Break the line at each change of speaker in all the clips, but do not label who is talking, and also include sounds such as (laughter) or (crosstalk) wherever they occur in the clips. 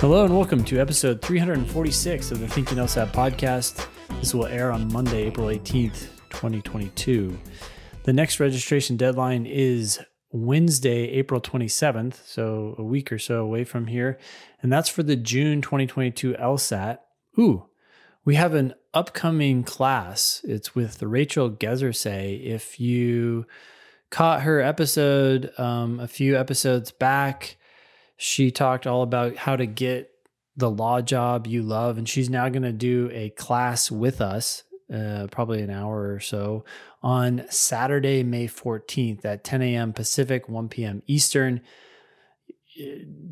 Hello and welcome to episode 346 of the Thinking LSAT podcast. This will air on Monday, April 18th, 2022. The next registration deadline is Wednesday, April 27th, so a week or so away from here. And that's for the June 2022 LSAT. Ooh, we have an upcoming class. It's with Rachel Gezerseh. If you caught her episode um, a few episodes back, she talked all about how to get the law job you love. And she's now going to do a class with us, uh, probably an hour or so, on Saturday, May 14th at 10 a.m. Pacific, 1 p.m. Eastern.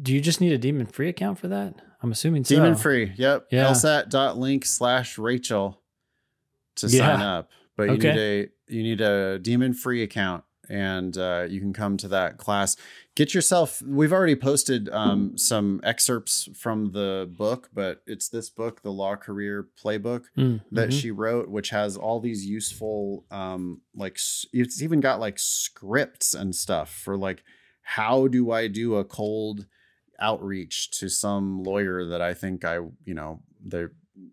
Do you just need a demon free account for that? I'm assuming so.
Demon free. Yep.
Yeah.
LSAT.link slash Rachel to
Yeah.
sign up. But you
Okay.
need a you need a demon free account and uh, you can come to that class. Get yourself we've already posted um, some excerpts from the book, but it's this book, the Law Career Playbook
Mm,
that
mhm.
she wrote, which has all these useful, um, like it's even got like scripts and stuff for like how do I do a cold outreach to some lawyer that I think I, you know, they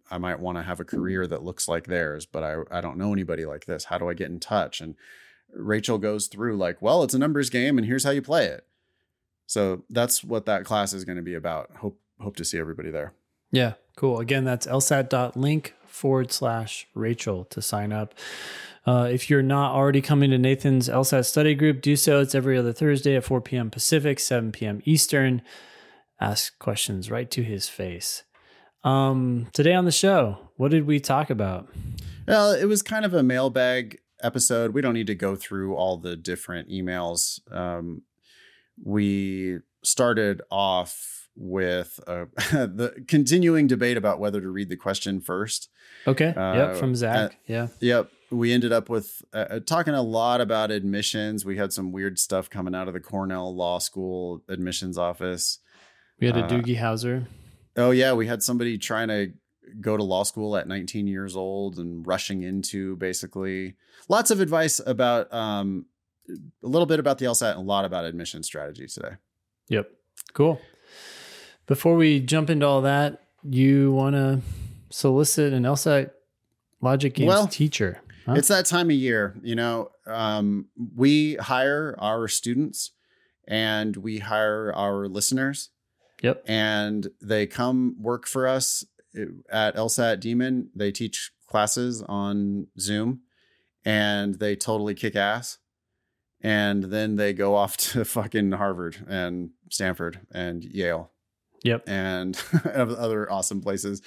I might want to have a career that looks like theirs, but I I don't know anybody like this. How do I get in touch? And Rachel goes through like, well, it's a numbers game, and here's how you play it. So that's what that class is going to be about. Hope hope to see everybody there.
Yeah, cool. Again, that's lsat.link forward slash Rachel to sign up. Uh, if you're not already coming to Nathan's LSAT study group, do so. It's every other Thursday at 4 p.m. Pacific, 7 p.m. Eastern. Ask questions right to his face. Um, today on the show, what did we talk about?
Well, it was kind of a mailbag episode. We don't need to go through all the different emails. Um, we started off with uh, (laughs) the continuing debate about whether to read the question first.
Okay.
Uh,
yep. From Zach. yeah.
Yep. We ended up with uh, uh, talking a lot about admissions. We had some weird stuff coming out of the Cornell Law School admissions office.
We had a
uh,
Doogie Howser.
Oh yeah, we had somebody trying to go to law school at 19 years old and rushing into basically lots of advice about um, a little bit about the LSAT and a lot about admission strategy today.
Yep. Cool. Before we jump into all that, you want to solicit an LSAT Logic Games
Well,
teacher. Huh?
It's that time of year, you know. Um, we hire our students and we hire our listeners,
Yep.
and they come work for us at LSAT Demon. They teach classes on Zoom, and they totally kick ass. And then they go off (laughs) to fucking Harvard and Stanford and Yale
Yep.
and (laughs) other awesome places.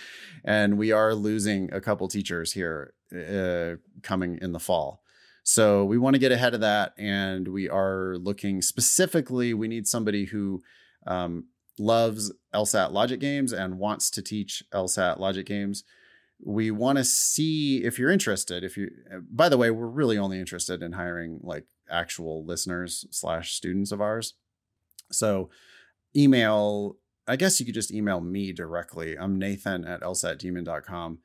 And we are losing a couple teachers here uh, coming in the fall. So we want to get ahead of that. And we are looking specifically, we need somebody who um, loves LSAT logic games and wants to teach LSAT logic games. We want to see if you're interested. If you, uh, by the way, we're really only interested in hiring like actual listeners slash students of ours. So email I guess you could just email me directly. I'm Nathan at lsatdemon.com.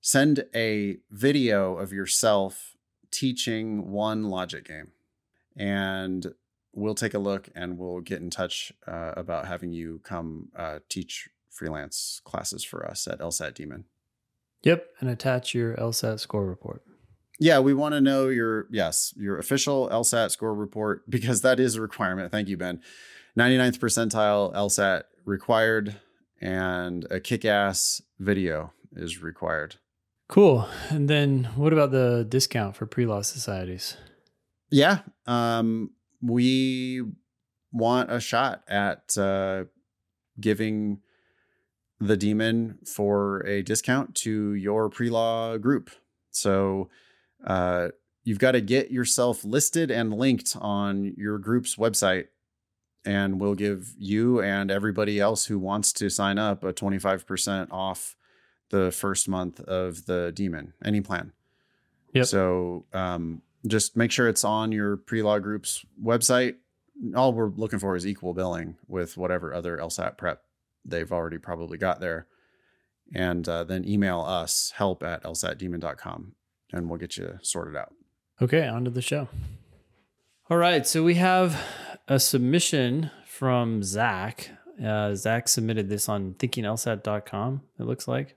Send a video of yourself teaching one logic game, and we'll take a look and we'll get in touch uh, about having you come uh, teach freelance classes for us at LSAT Demon.
Yep. And attach your LSAT score report.
Yeah, we want to know your yes, your official LSAT score report because that is a requirement. Thank you, Ben. 99th percentile LSAT required and a kick-ass video is required.
Cool. And then what about the discount for pre law societies?
Yeah, um we want a shot at uh giving the demon for a discount to your pre-law group. So uh you've got to get yourself listed and linked on your group's website and we'll give you and everybody else who wants to sign up a 25% off the first month of the demon any plan
Yep.
so um, just make sure it's on your pre-law group's website all we're looking for is equal billing with whatever other lsat prep they've already probably got there and uh, then email us help at lsatdemon.com and we'll get you sorted out
Okay, on to the show. All right, so we have a submission from Zach, Uh, Zach submitted this on thinkinglsat.com, it looks like.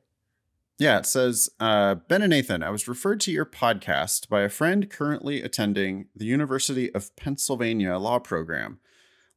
Yeah, it says uh, Ben and Nathan, I was referred to your podcast by a friend currently attending the University of Pennsylvania law program.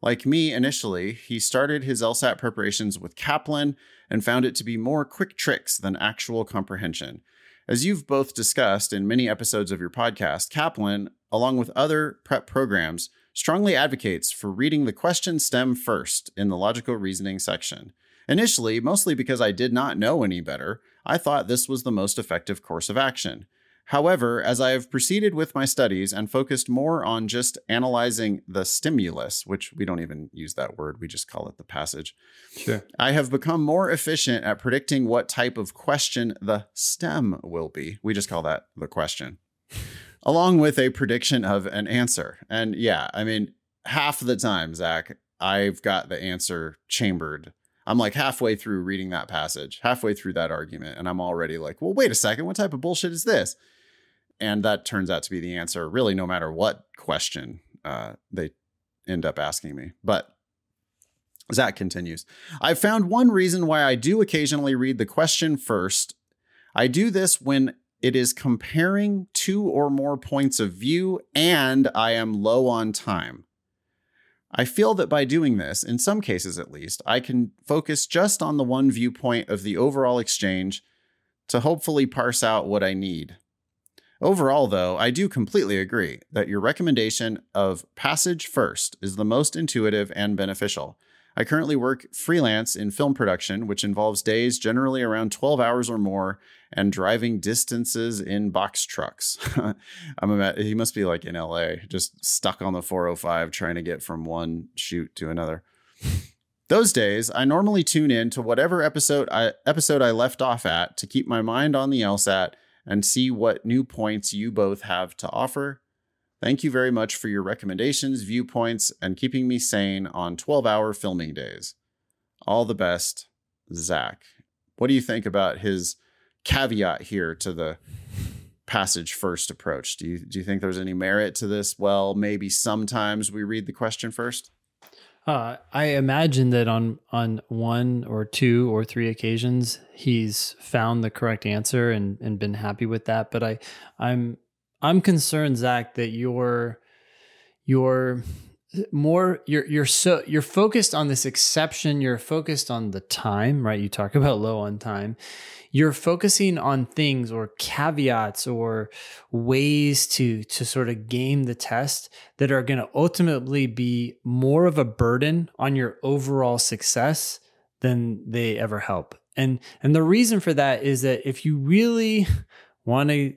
Like me initially, he started his LSAT preparations with Kaplan and found it to be more quick tricks than actual comprehension. As you've both discussed in many episodes of your podcast, Kaplan, along with other prep programs, strongly advocates for reading the question stem first in the logical reasoning section. Initially, mostly because I did not know any better, I thought this was the most effective course of action. However, as I have proceeded with my studies and focused more on just analyzing the stimulus, which we don't even use that word, we just call it the passage.
Sure.
I have become more efficient at predicting what type of question the stem will be. We just call that the question, along with a prediction of an answer. And yeah, I mean, half the time, Zach, I've got the answer chambered. I'm like halfway through reading that passage, halfway through that argument, and I'm already like, well, wait a second, what type of bullshit is this? And that turns out to be the answer, really, no matter what question uh, they end up asking me. But Zach continues I've found one reason why I do occasionally read the question first. I do this when it is comparing two or more points of view and I am low on time. I feel that by doing this, in some cases at least, I can focus just on the one viewpoint of the overall exchange to hopefully parse out what I need. Overall, though, I do completely agree that your recommendation of passage first is the most intuitive and beneficial. I currently work freelance in film production, which involves days generally around 12 hours or more and driving distances in box trucks. (laughs) I'm a, he must be like in LA, just stuck on the 405 trying to get from one shoot to another. Those days, I normally tune in to whatever episode I episode I left off at to keep my mind on the LSAT and see what new points you both have to offer. Thank you very much for your recommendations, viewpoints, and keeping me sane on 12 hour filming days. All the best, Zach. What do you think about his caveat here to the passage first approach? Do you, do you think there's any merit to this? Well, maybe sometimes we read the question first.
Uh, I imagine that on on one or two or three occasions he's found the correct answer and and been happy with that. But I I'm I'm concerned, Zach, that you're you're more you're you're so you're focused on this exception. You're focused on the time, right? You talk (laughs) about low on time you're focusing on things or caveats or ways to to sort of game the test that are going to ultimately be more of a burden on your overall success than they ever help. And and the reason for that is that if you really (laughs) want to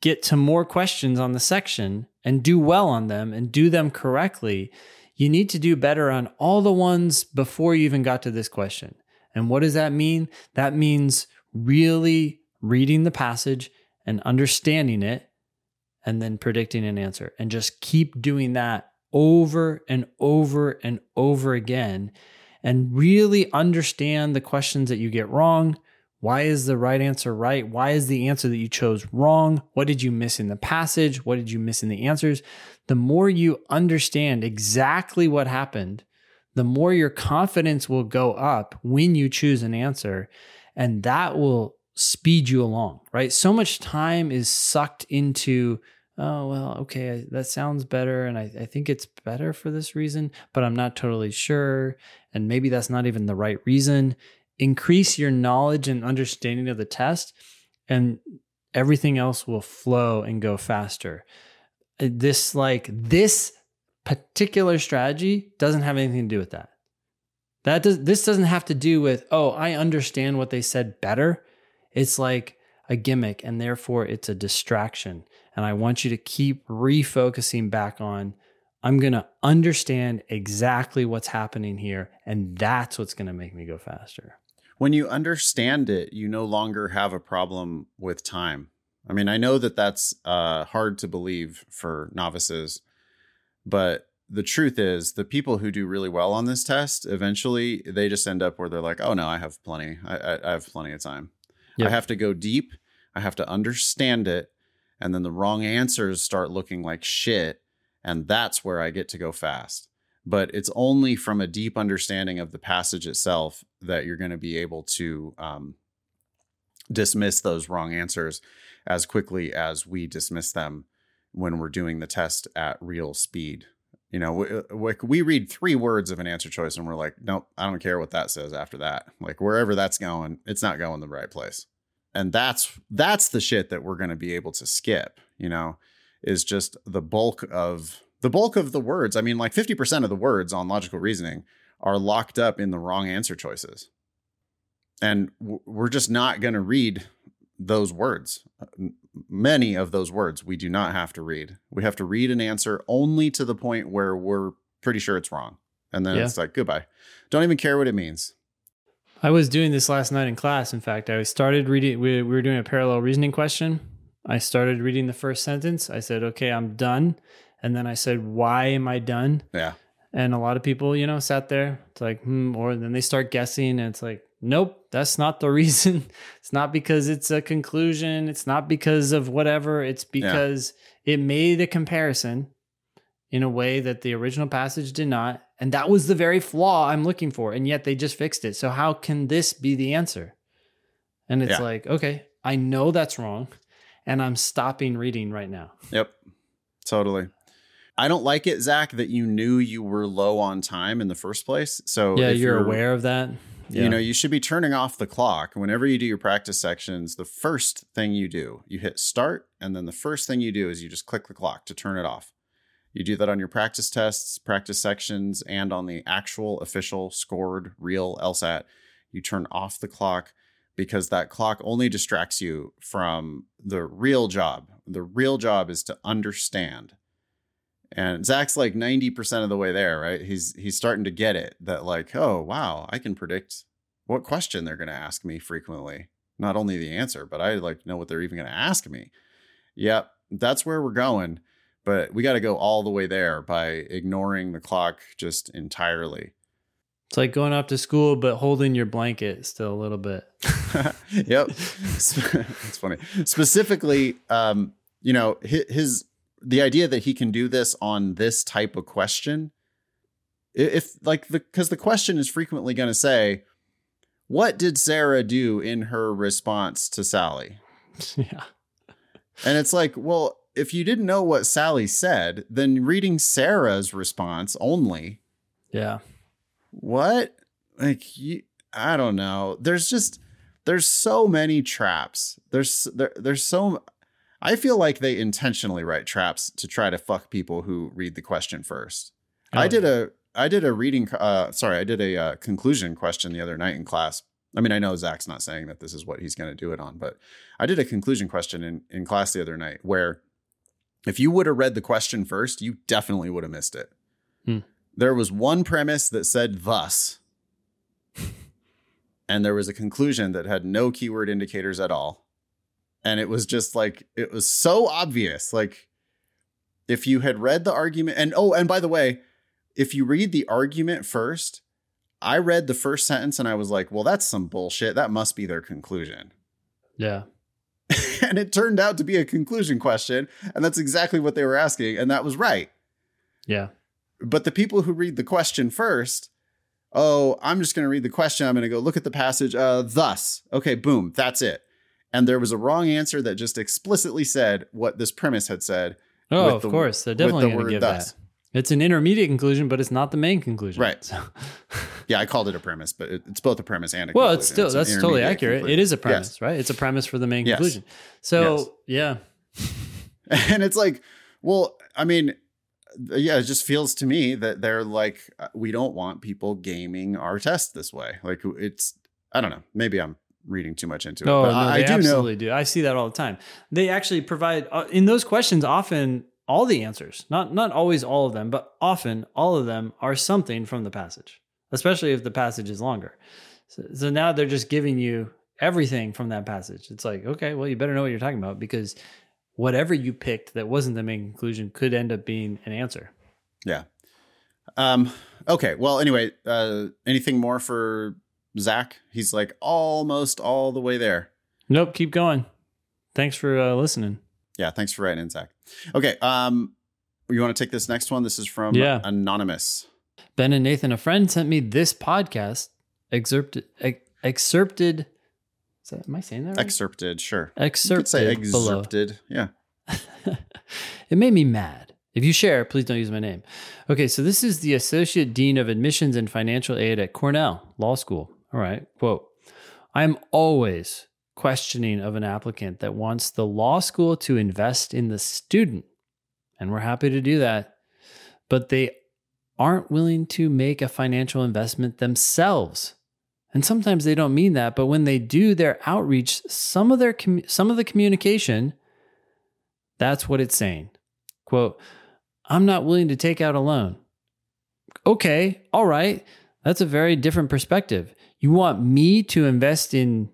get to more questions on the section and do well on them and do them correctly, you need to do better on all the ones before you even got to this question. And what does that mean? That means really reading the passage and understanding it and then predicting an answer and just keep doing that over and over and over again and really understand the questions that you get wrong. Why is the right answer right? Why is the answer that you chose wrong? What did you miss in the passage? What did you miss in the answers? The more you understand exactly what happened, the more your confidence will go up when you choose an answer and that will speed you along, right? So much time is sucked into, oh, well, okay, that sounds better. And I, I think it's better for this reason, but I'm not totally sure. And maybe that's not even the right reason. Increase your knowledge and understanding of the test, and everything else will flow and go faster. Uh, this, like, this particular strategy doesn't have anything to do with that. That does this doesn't have to do with, oh, I understand what they said better. It's like a gimmick and therefore it's a distraction. And I want you to keep refocusing back on I'm going to understand exactly what's happening here and that's what's going to make me go faster.
When you understand it, you no longer have a problem with time. I mean, I know that that's uh, hard to believe for novices, but the truth is the people who do really well on this test eventually they just end up where they're like oh no i have plenty i, I, I have plenty of time yep. i have to go deep i have to understand it and then the wrong answers start looking like shit and that's where i get to go fast but it's only from a deep understanding of the passage itself that you're going to be able to um, dismiss those wrong answers as quickly as we dismiss them when we're doing the test at real speed. You know, we, we read three words of an answer choice and we're like, nope, I don't care what that says after that. Like wherever that's going, it's not going the right place. And that's that's the shit that we're going to be able to skip, you know, is just the bulk of the bulk of the words. I mean, like 50% of the words on logical reasoning are locked up in the wrong answer choices. And we're just not going to read those words. Uh, many of those words we do not have to read. We have to read an answer only to the point where we're pretty sure it's wrong. And then yeah. it's like, goodbye. Don't even care what it means.
I was doing this last night in class. In fact, I started reading, we were doing a parallel reasoning question. I started reading the first sentence. I said, okay, I'm done. And then I said, why am I done?
Yeah.
And a lot of people, you know, sat there. It's like, hmm, or then they start guessing, and it's like, nope, that's not the (laughs) reason. It's not because it's a conclusion. It's not because of whatever. It's because yeah. it made a comparison in a way that the original passage did not. And that was the very flaw I'm looking for. And yet they just fixed it. So how can this be the answer? And it's yeah. like, okay, I know that's wrong. And I'm stopping reading right now.
Yep. Totally. I don't like it, Zach, that you knew you were low on time in the first place. So
yeah, you're, you're aware of that.
Yeah. You know, you should be turning off the clock whenever you do your practice sections. The first thing you do, you hit start, and then the first thing you do is you just click the clock to turn it off. You do that on your practice tests, practice sections, and on the actual official scored real LSAT. You turn off the clock because that clock only distracts you from the real job. The real job is to understand. And Zach's like 90% of the way there, right? He's he's starting to get it that like, oh, wow, I can predict what question they're going to ask me frequently. Not only the answer, but I like know what they're even going to ask me. Yep, that's where we're going but we got to go all the way there by ignoring the clock just entirely.
It's like going off to school, but holding your blanket still a little bit. (laughs)
yep. (laughs) (laughs) it's funny. Specifically, um, you know, his, his, the idea that he can do this on this type of question, if like the, cause the question is frequently going to say, what did Sarah do in her response to Sally? (laughs)
Yeah.
And it's like, well, if you didn't know what Sally said, then reading Sarah's response only.
Yeah.
What? Like you, I don't know. There's just there's so many traps. There's there, there's so I feel like they intentionally write traps to try to fuck people who read the question first. Oh, I did a I did a reading uh sorry, I did a uh, conclusion question the other night in class. I mean, I know Zach's not saying that this is what he's going to do it on, but I did a conclusion question in in class the other night where if you would have read the question first, you definitely would have missed it. Hmm. There was one premise that said thus, (laughs) and there was a conclusion that had no keyword indicators at all. And it was just like, it was so obvious. Like, if you had read the argument, and oh, and by the way, if you read the argument first, I read the first sentence and I was like, well, that's some bullshit. That must be their conclusion.
Yeah. (laughs)
and it turned out to be a conclusion question. And that's exactly what they were asking. And that was right.
Yeah.
But the people who read the question first, oh, I'm just going to read the question. I'm going to go look at the passage. Uh, thus, okay, boom, that's it. And there was a wrong answer that just explicitly said what this premise had said.
Oh, of the, course. They're definitely the going to give thus. that. It's an intermediate conclusion, but it's not the main conclusion.
Right. So. (laughs) yeah, I called it a premise, but it, it's both a premise and a
well, it's still it's that's totally accurate. Conclusion. It is a premise, yes. right? It's a premise for the main yes. conclusion. So yes. yeah, (laughs)
and it's like, well, I mean, yeah, it just feels to me that they're like, uh, we don't want people gaming our test this way. Like it's, I don't know, maybe I'm reading too much into it.
Oh, no, I, I do absolutely know. do. I see that all the time. They actually provide uh, in those questions often all the answers, not not always all of them, but often all of them are something from the passage, especially if the passage is longer. So, so now they're just giving you everything from that passage. It's like, okay, well, you better know what you're talking about because whatever you picked that wasn't the main conclusion could end up being an answer.
Yeah. Um, okay. Well, anyway, uh, anything more for Zach? He's like almost all the way there.
Nope. Keep going. Thanks for uh, listening.
Yeah. Thanks for writing in, Zach. Okay. Um, you want to take this next one? This is from yeah. Anonymous.
Ben and Nathan, a friend sent me this podcast excerpted. Ex- excerpted. Is that, am I saying that right?
Excerpted, sure.
Excerpted.
You could say
below.
excerpted. Yeah. (laughs)
it made me mad. If you share, please don't use my name. Okay, so this is the Associate Dean of Admissions and Financial Aid at Cornell Law School. All right, quote I am always questioning of an applicant that wants the law school to invest in the student, and we're happy to do that, but they aren't willing to make a financial investment themselves. And sometimes they don't mean that, but when they do their outreach, some of their commu- some of the communication that's what it's saying. Quote, I'm not willing to take out a loan. Okay, all right. That's a very different perspective. You want me to invest in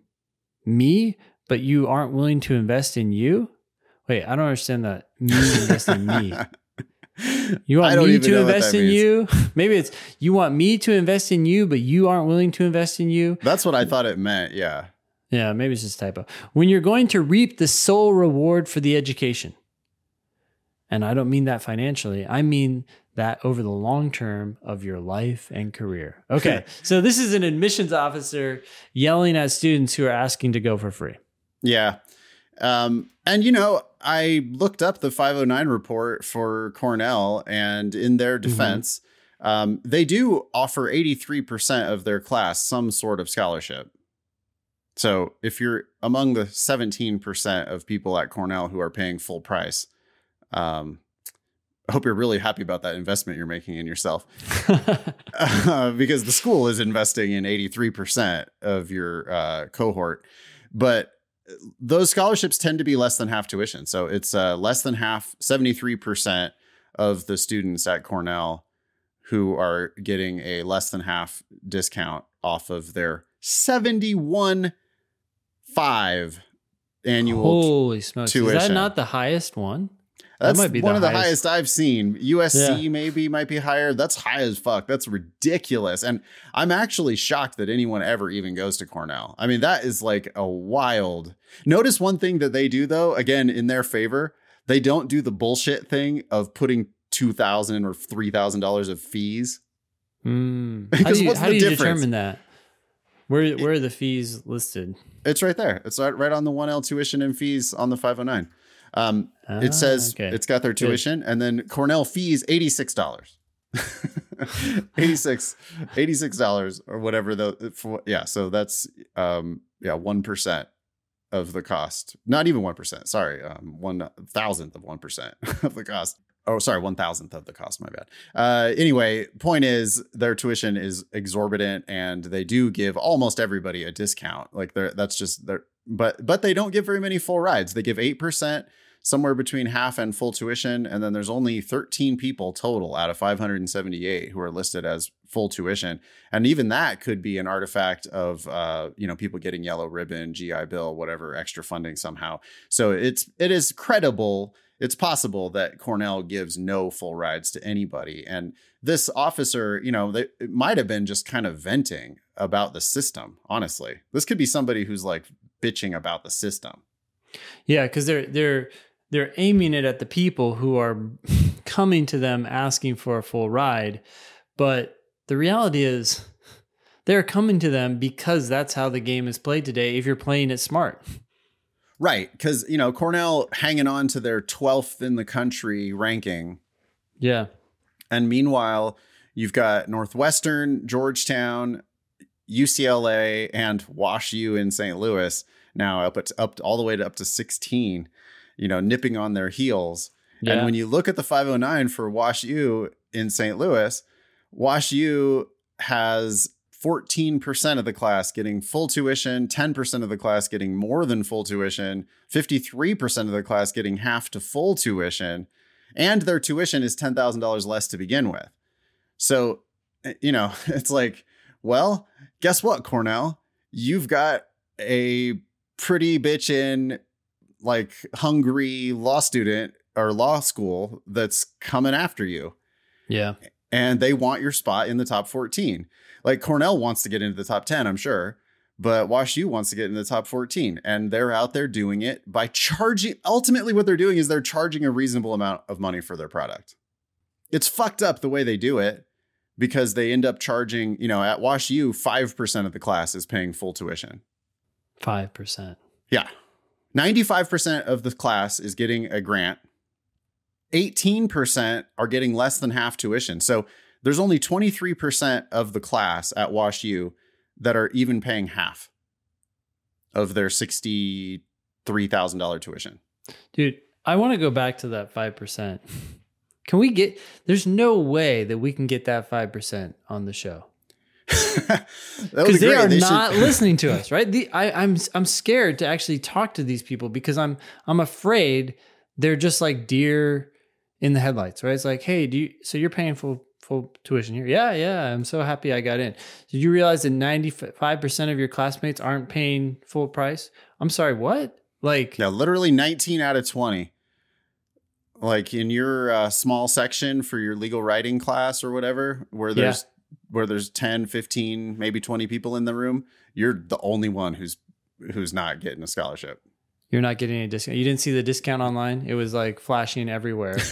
me, but you aren't willing to invest in you? Wait, I don't understand that. Me invest in me. (laughs) You want me to invest in
means.
you? (laughs) Maybe it's you want me to invest in you, but you aren't willing to invest in you.
That's what I thought it meant. Yeah.
Yeah, maybe it's just a typo. When you're going to reap the sole reward for the education. And I don't mean that financially. I mean that over the long term of your life and career. (laughs) Okay. so this is an admissions officer yelling at students who are asking to go for free.
Yeah. Um, and you know, I looked up the 509 report for Cornell, and in their defense, um, they do offer 83% of their class some sort of scholarship. So if you're among the 17% of people at Cornell who are paying full price, um, I hope you're really happy about that investment you're making in yourself. (laughs) uh, because the school is investing in 83% of your uh, cohort. But those scholarships tend to be less than half tuition. So it's uh, less than half, 73% of the students at Cornell who are getting a less than half discount off of their 71 5 annual
Holy smokes. Tuition. Is that not the highest one?
That's
might be
one
the
of the
highest.
highest I've seen. USC
Yeah.
maybe might be higher. That's high as fuck. That's ridiculous. And I'm actually shocked that anyone ever even goes to Cornell. I mean, that is like a wild. Notice one thing that they do though, again, in their favor, they don't do the bullshit thing of putting two thousand or three thousand dollars of fees.
Mm. (laughs) How do you,
what's
how
the
do you
difference?
determine that? Where, where are the fees listed?
It's right there. It's right right on the 1L tuition and fees on the 509. Um,
Ah,
it says
okay.
it's got their
Good.
tuition and then Cornell fees $86. (laughs) 86 $86 or whatever the for, yeah, so that's um yeah, 1% of the cost. Not even 1%, sorry. Um 1 thousandth of 1% (laughs) of the cost. Oh, sorry, one thousandth of the cost. My bad. Uh, anyway, point is their tuition is exorbitant, and they do give almost everybody a discount. Like they're that's just their, but but they don't give very many full rides. They give eight percent, somewhere between half and full tuition, and then there's only 13 people total out of 578 who are listed as full tuition, and even that could be an artifact of uh, you know people getting yellow ribbon, GI Bill, whatever extra funding somehow. So it's it is credible it's possible that Cornell gives no full rides to anybody. And this officer, you know, they, it might have been just kind of venting about the system, honestly. This could be somebody who's like bitching about the system.
Yeah, because they're they're they're aiming it at the people who are (laughs) coming to them asking for a full ride, but the reality is they're coming to them because that's how the game is played today. If you're playing it smart,
Right. Because, you know, Cornell hanging on to their 12th in the country ranking.
yeah,
And meanwhile, you've got Northwestern, Georgetown, UCLA, and Wash U in St. Louis now up at up all the way to up to 16, you know, nipping on their heels.
yeah,
And when you look at the 509 for Wash U in St. Louis, Wash U has 14% of the class getting full tuition, 10% of the class getting more than full tuition, 53% of the class getting half to full tuition, and their tuition is $10,000 less to begin with. So, eh, you know, (laughs) it's like, well, guess what, Cornell? You've got a pretty bitchin', like hungry law student or law school that's coming after you
yeah,
and they want your spot in the top 14. Like Cornell wants to get into the top 10, I'm sure, but Wash U wants to get in the top 14 and they're out there doing it by charging ultimately what they're doing is they're charging a reasonable amount of money for their product. It's fucked up the way they do it, because they end up charging, you know, at Wash U, 5% of the class is paying full tuition.
5%.
Yeah. 95% of the class is getting a grant. 18% are getting less than half tuition. So there's only 23% of the class at Wash U that are even paying half of their $63,000 tuition.
Dude, I want to go back to that 5%. Can we get, there's no way that we can get that 5% on the show. (laughs) Because they are they not should... (laughs) listening to us, right? The, I, I'm I'm scared to actually talk to these people because I'm I'm afraid they're just like deer in the headlights, right? It's like, hey, do you so you're paying full full tuition here? Yeah, yeah. I'm so happy I got in. Did you realize that 95% of your classmates aren't paying full price? I'm sorry, what? Like
Yeah, literally 19 out of 20 like in your uh, small section for your legal writing class or whatever where there's. Where there's 10 15 maybe 20 people in the room you're the only one who's who's not getting a scholarship.
You're not getting any discount. You didn't see the discount online? It was like flashing everywhere. (laughs)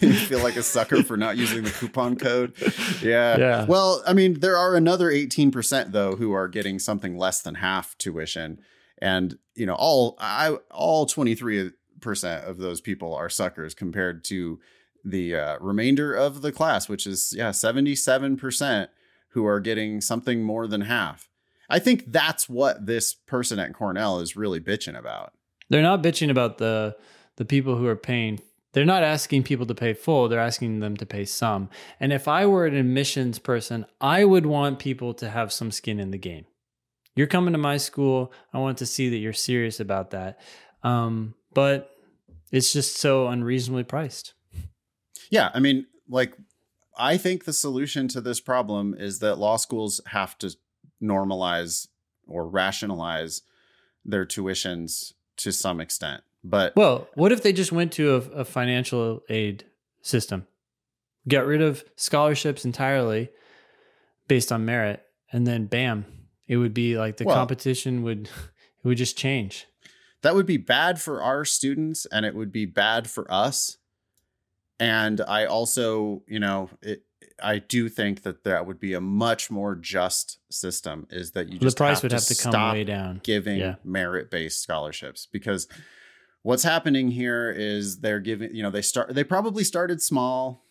You feel like a sucker for not using the coupon code? Yeah. Yeah. Well i mean there are another 18% though who are getting something less than half tuition. And you know all i all 23 percent of those people are suckers compared to the uh, remainder of the class, which is yeah seventy seven percent who are getting something more than half. I think that's what this person at Cornell is really bitching about.
They're not bitching about the the people who are paying. They're not asking people to pay full. They're asking them to pay some. And if I were an admissions person, I would want people to have some skin in the game. You're coming to my school. I want to see that you're serious about that. Um, but it's just so unreasonably priced.
Yeah, I mean, like I think the solution to this problem is that law schools have to normalize or rationalize their tuitions to some extent. But
well, what if they just went to a, a financial aid system, get rid of scholarships entirely based on merit, and then bam, it would be like the well, competition would (laughs) it would just change
that would be bad for our students and it would be bad for us. And I also, you know, it, I do think that that would be a much more just system. Is that you just the price have would to have to come way down, giving yeah. merit based scholarships because what's happening here is they're giving, you know, they start they probably started small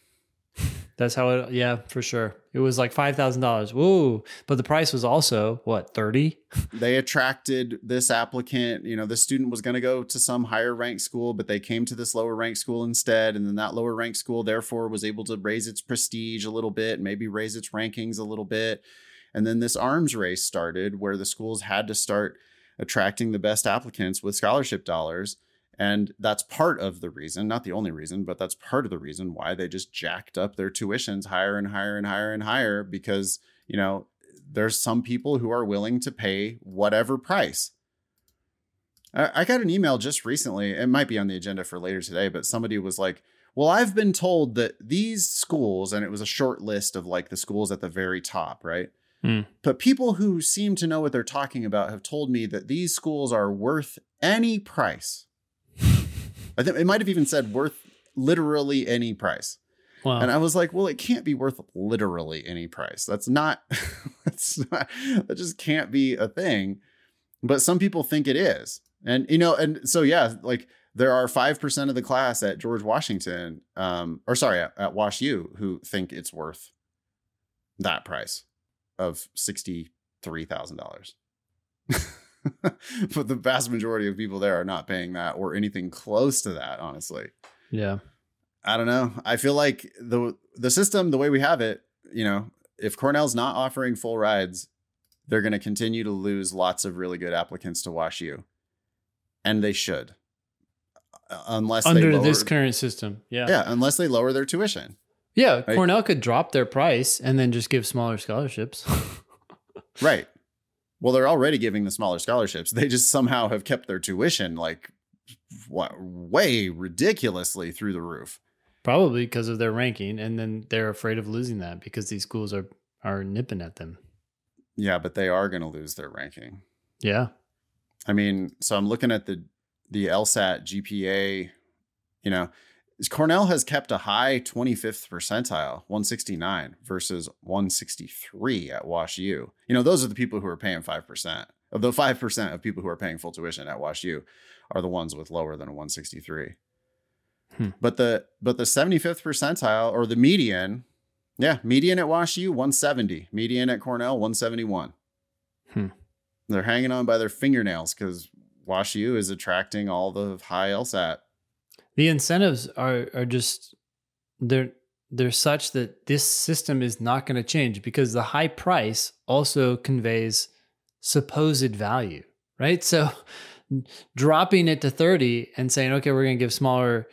that's how it. Yeah, for sure. It was like five thousand dollars. Whoa! But the price was also what thirty. (laughs)
they attracted this applicant. You know, the student was going to go to some higher ranked school, but they came to this lower ranked school instead, and then that lower ranked school therefore was able to raise its prestige a little bit, maybe raise its rankings a little bit, and then this arms race started where the schools had to start attracting the best applicants with scholarship dollars and that's part of the reason, not the only reason, but that's part of the reason why they just jacked up their tuitions higher and higher and higher and higher because, you know, there's some people who are willing to pay whatever price. I got an email just recently. It might be on the agenda for later today, but somebody was like, Well, I've been told that these schools, and it was a short list of like the schools at the very top, right? Mm. But people who seem to know what they're talking about have told me that these schools are worth any price. I think it might have even said worth literally any price. Wow. And I was like, well, it can't be worth literally any price. That's not, (laughs) that's not, that just can't be a thing. But some people think it is. And, you know, and so, yeah, like there are 5% of the class at George Washington, um, or sorry, at, at Wash U who think it's worth that price of $63,000. (laughs) (laughs) but the vast majority of people there are not paying that or anything close to that, honestly.
Yeah.
I don't know. I feel like the the system, the way we have it, you know, if Cornell's not offering full rides, they're going to continue to lose lots of really good applicants to Wash U, and they should, uh, unless
under lower, this current system. Yeah,
yeah, unless they lower their tuition.
Yeah, right? Cornell could drop their price and then just give smaller scholarships. (laughs)
right. Well, they're already giving the smaller scholarships. They just somehow have kept their tuition like what way ridiculously through the roof.
Probably because of their ranking, and then they're afraid of losing that because these schools are are nipping at them.
Yeah, but they are going to lose their ranking.
Yeah.
I mean, so I'm looking at the the LSAT GPA. You know, Cornell has kept a high 25th percentile, 169 versus 163 at Wash U. You know, those are the people who are paying 5%. Of the 5% of people who are paying full tuition at Wash U are the ones with lower than 163.
Hmm.
But the but the 75th percentile or the median, yeah, median at Wash U 170, median at Cornell 171.
Hmm.
They're hanging on by their fingernails because Wash U is attracting all the high LSAT.
The incentives are are just they're they're such that this system is not going to change because the high price also conveys supposed value, right? So dropping it to 30 and saying, okay, we're going to give smaller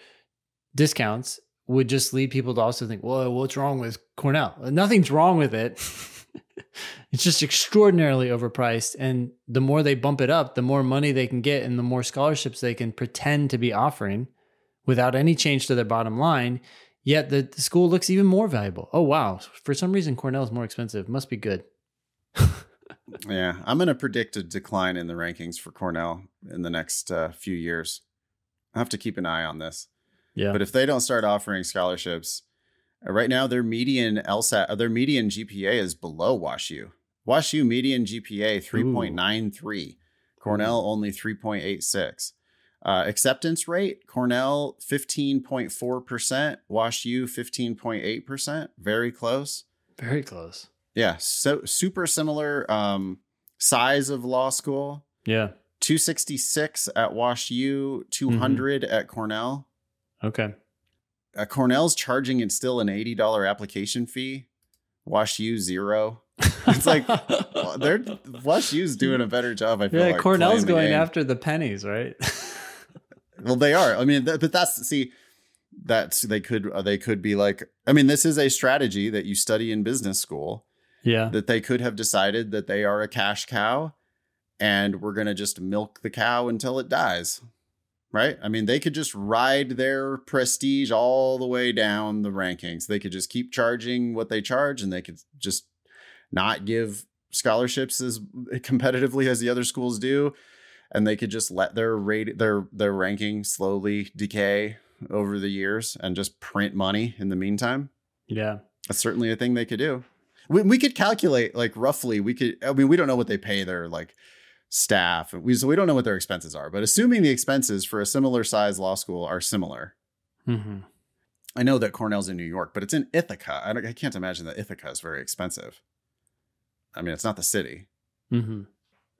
discounts would just lead people to also think, well, what's wrong with Cornell? Nothing's wrong with it. (laughs) it's just extraordinarily overpriced. And the more they bump it up, the more money they can get and the more scholarships they can pretend to be offering without any change to their bottom line. Yet the, the school looks even more valuable. Oh, wow. For some reason, Cornell is more expensive. Must be good. (laughs)
Yeah, I'm going to predict a decline in the rankings for Cornell in the next uh, few years. I have to keep an eye on this.
Yeah.
But if they don't start offering scholarships, uh, right now their median LSAT, uh, their median GPA is below WashU. WashU median GPA 3.93, Cornell only 3.86. Uh, acceptance rate, Cornell 15.4%, Wash U 15.8%, very close.
Very close.
Yeah, so super similar um, size of law school.
Yeah.
266 at Wash U, 200 at Cornell.
Okay.
Uh, Cornell's charging it still an $80 application fee. Wash U zero. (laughs) It's like they're Wash U's doing a better job. I feel
yeah,
like
Cornell's going
game.
after the pennies, right? (laughs)
Well, they are. I mean, th- but that's see, that's they could uh, they could be like. I mean, this is a strategy that you study in business school.
yeah.
that they could have decided that they are a cash cow and we're going to just milk the cow until it dies. Right? I mean, they could just ride their prestige all the way down the rankings. They could just keep charging what they charge and they could just not give scholarships as competitively as the other schools do and they could just let their rate their their ranking slowly decay over the years and just print money in the meantime.
Yeah.
That's certainly a thing they could do. We, we could calculate like roughly. We could. I mean, we don't know what they pay their like staff. We so we don't know what their expenses are. But assuming the expenses for a similar size law school are similar,
hmm
I know that Cornell's in New York, but it's in Ithaca. I, don't, I can't imagine that Ithaca is very expensive. I mean, it's not the city.
hmm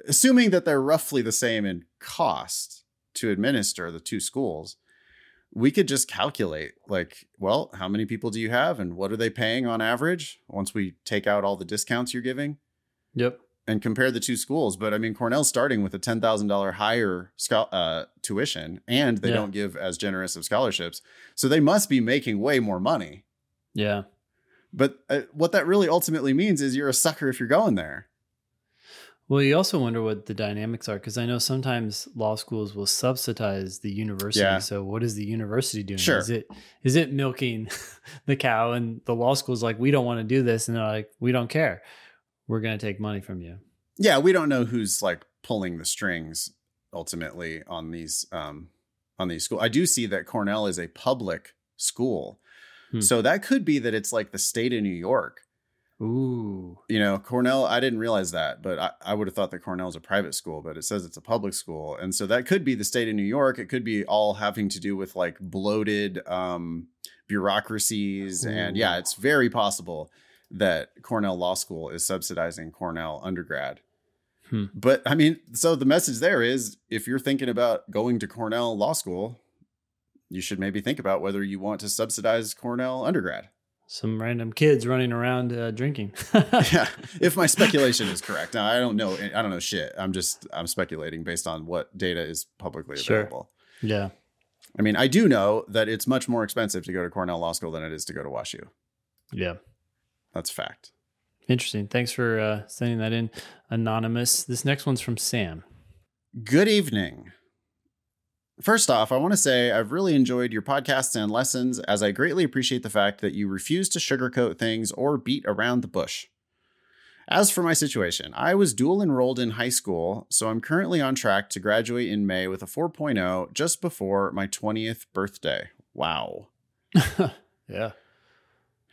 Assuming that they're roughly the same in cost to administer the two schools, we could just calculate like, well, how many people do you have and what are they paying on average once we take out all the discounts you're giving
Yep.
and compare the two schools. But I mean, Cornell's starting with a $10,000 higher uh, tuition and they
Yeah.
don't give as generous of scholarships. So they must be making way more money.
Yeah.
But uh, what that really ultimately means is you're a sucker if you're going there.
Well, you also wonder what the dynamics are because I know sometimes law schools will subsidize the university.
Yeah.
So what is the university doing?
Sure.
Is it is it milking (laughs) the cow and the law school's like, we don't want to do this, and they're like, we don't care. We're gonna take money from you.
yeah, we don't know who's like pulling the strings ultimately on these um on these school. I do see that Cornell is a public school.
Hmm.
So that could be that it's like the state of New York.
Ooh.
You know, Cornell, I didn't realize that, but I, I would have thought that Cornell is a private school, but it says it's a public school. And so that could be the state of New York. It could be all having to do with like bloated um bureaucracies. And yeah, it's very possible that Cornell Law School is subsidizing Cornell undergrad.
Hmm.
But I mean, so the message there is if you're thinking about going to Cornell Law School, you should maybe think about whether you want to subsidize Cornell undergrad.
Some random kids running around uh, drinking. (laughs)
yeah, if my speculation is correct. Now I don't know. I don't know shit. I'm just I'm speculating based on what data is publicly available. Sure.
yeah.
I mean, I do know that it's much more expensive to go to Cornell Law School than it is to go to WashU.
Yeah.
That's fact.
Interesting. Thanks for uh, sending that in, anonymous. This next one's from Sam.
Good evening. First off, I want to say I've really enjoyed your podcasts and lessons as I greatly appreciate the fact that you refuse to sugarcoat things or beat around the bush. As for my situation, I was dual enrolled in high school, so I'm currently on track to graduate in May with a 4.0 just before my 20th birthday. Wow. (laughs)
yeah.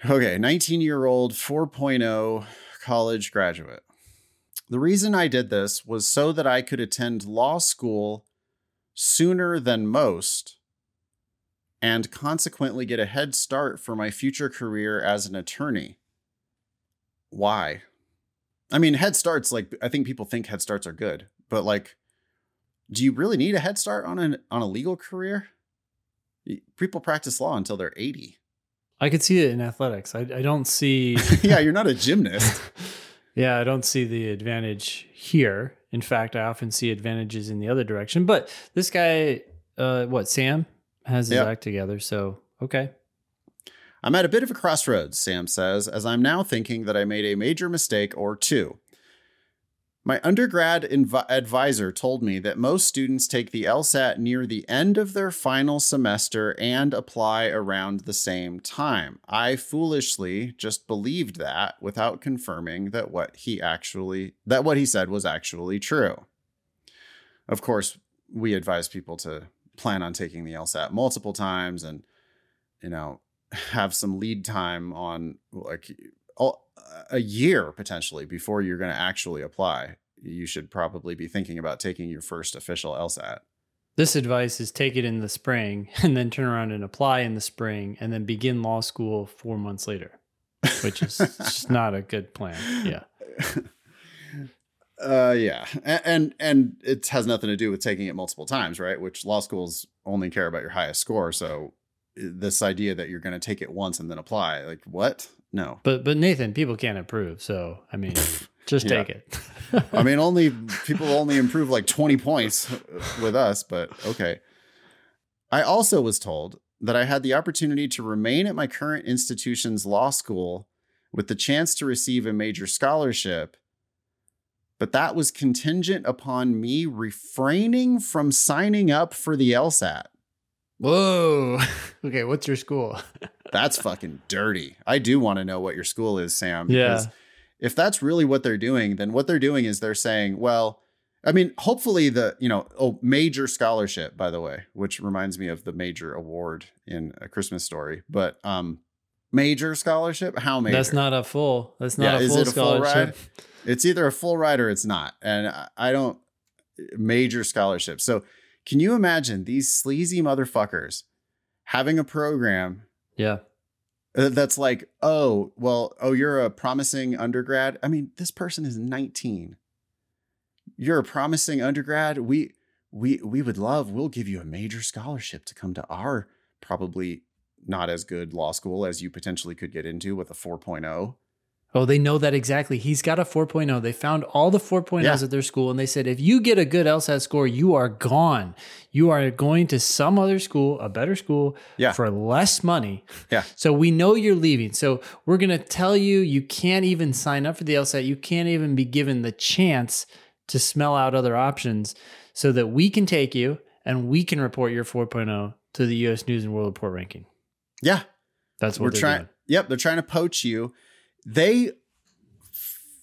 Okay, 19 year old 4.0 college graduate. The reason I did this was so that I could attend law school sooner than most and consequently get a head start for my future career as an attorney. Why? I mean, head starts, like, I think people think head starts are good, but like, do you really need a head start on an on a legal career? People practice law until they're 80.
I could see it in athletics. I, I don't see. (laughs)
yeah, you're not a gymnast. (laughs)
yeah, I don't see the advantage here. In fact, I often see advantages in the other direction. But this guy, uh, what Sam has his
Yep.
act together. So okay,
I'm at a bit of a crossroads, Sam says, as I'm now thinking that I made a major mistake or two. My undergrad inv- advisor told me that most students take the LSAT near the end of their final semester and apply around the same time. I foolishly just believed that without confirming that what he actually that what he said was actually true. Of course, we advise people to plan on taking the LSAT multiple times and you know (laughs) have some lead time on like a year potentially before you're going to actually apply. You should probably be thinking about taking your first official LSAT.
this advice is take it in the spring (laughs) and then turn around and apply in the spring and then begin law school four months later, which is just (laughs) not a good plan. Yeah. (laughs)
Uh, yeah, A- and and it has nothing to do with taking it multiple times, right? Which law schools only care about your highest score. So this idea that you're going to take it once and then apply, like what? No,
But but Nathan, people can't improve. So I mean, (laughs) just take it. (laughs)
I mean, (laughs) only people only improve like 20 points uh, with us, but okay. I also was told that I had the opportunity to remain at my current institution's law school with the chance to receive a major scholarship, but that was contingent upon me refraining from signing up for the LSAT.
Whoa. (laughs) Okay, what's your school? (laughs)
That's fucking dirty. I do want to know what your school is, Sam.
Yeah.
If that's really what they're doing, then what they're doing is they're saying, well, I mean, hopefully the, you know, oh, major scholarship, by the way, which reminds me of the major award in a Christmas story. But um major scholarship, how major?
That's not a full. That's not
Yeah,
a
is
full
it a full
scholarship.
ride? It's either a full ride or it's not. And I don't major scholarship. So can you imagine these sleazy motherfuckers having a program
Yeah.
that's like, oh, well, oh, you're a promising undergrad. I mean, this person is 19. You're a promising undergrad. We we we would love, we'll give you a major scholarship to come to our probably not as good law school as you potentially could get into with a 4.0.
Oh, they know that exactly. He's got a 4.0. They found all the 4.0s
Yeah.
at their school and they said, if you get a good LSAT score, you are gone. You are going to some other school, a better school,
Yeah.
for less money.
Yeah.
So we know you're leaving. So we're going to tell you you can't even sign up for the LSAT. You can't even be given the chance to smell out other options so that we can take you and we can report your 4.0 to the US News and World Report ranking.
Yeah.
That's what
We're trying. Yep, they're trying to poach you. They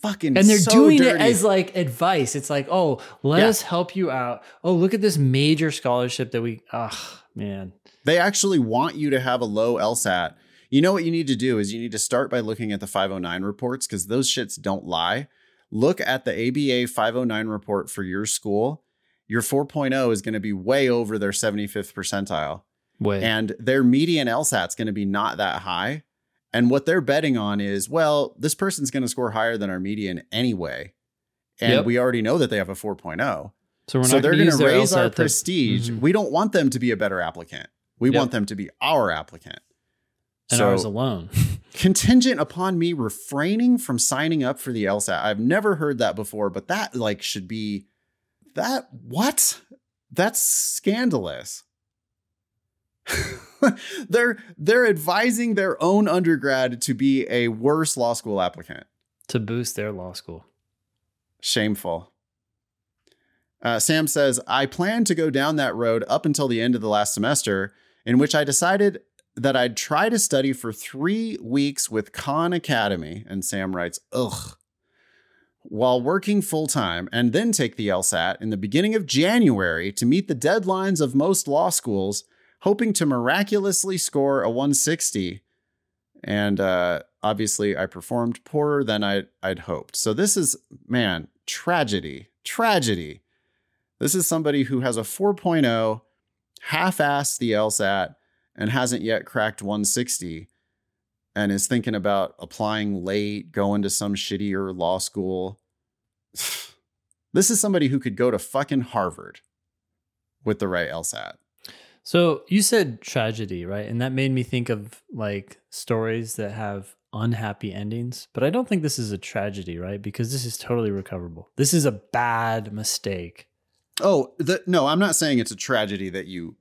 fucking
and they're
so
doing it as like advice. It's like, oh, let
Yeah.
us help you out. Oh, look at this major scholarship that we. Ah, man.
They actually want you to have a low LSAT. You know what you need to do is you need to start by looking at the 509 reports because those shits don't lie. Look at the ABA 509 report for your school. Your 4.0 is going to be way over their 75th percentile,
Wait.
and their median LSAT is going to be not that high. And what they're betting on is, well, this person's going to score higher than our median anyway. And
Yep.
we already know that they have a 4.0
so we're
so
not
they're
going to
raise our prestige.
Mhm.
We don't want them to be a better applicant. We
Yep.
want them to be our applicant.
and
so
ours alone. (laughs)
contingent upon me refraining from signing up for the LSAT. I've never heard that before, but that like should be that what? That's scandalous. (laughs) they're they're advising their own undergrad to be a worse law school applicant.
to boost their law school.
Shameful. Uh, Sam says, I planned to go down that road up until the end of the last semester, in which I decided that I'd try to study for three weeks with Khan Academy. And Sam writes, ugh. While working full time, and then take the LSAT in the beginning of January to meet the deadlines of most law schools, hoping to miraculously score a 160. And uh, obviously, I performed poorer than I, I'd hoped. So, this is, man, tragedy, tragedy. This is somebody who has a 4.0, half assed the LSAT, and hasn't yet cracked 160 and is thinking about applying late, going to some shittier law school. (sighs) this is somebody who could go to fucking Harvard with the right LSAT.
So you said tragedy, right? And that made me think of like stories that have unhappy endings, but I don't think this is a tragedy, right? Because this is totally recoverable. This is a bad mistake.
Oh, the, no, I'm not saying it's a tragedy that you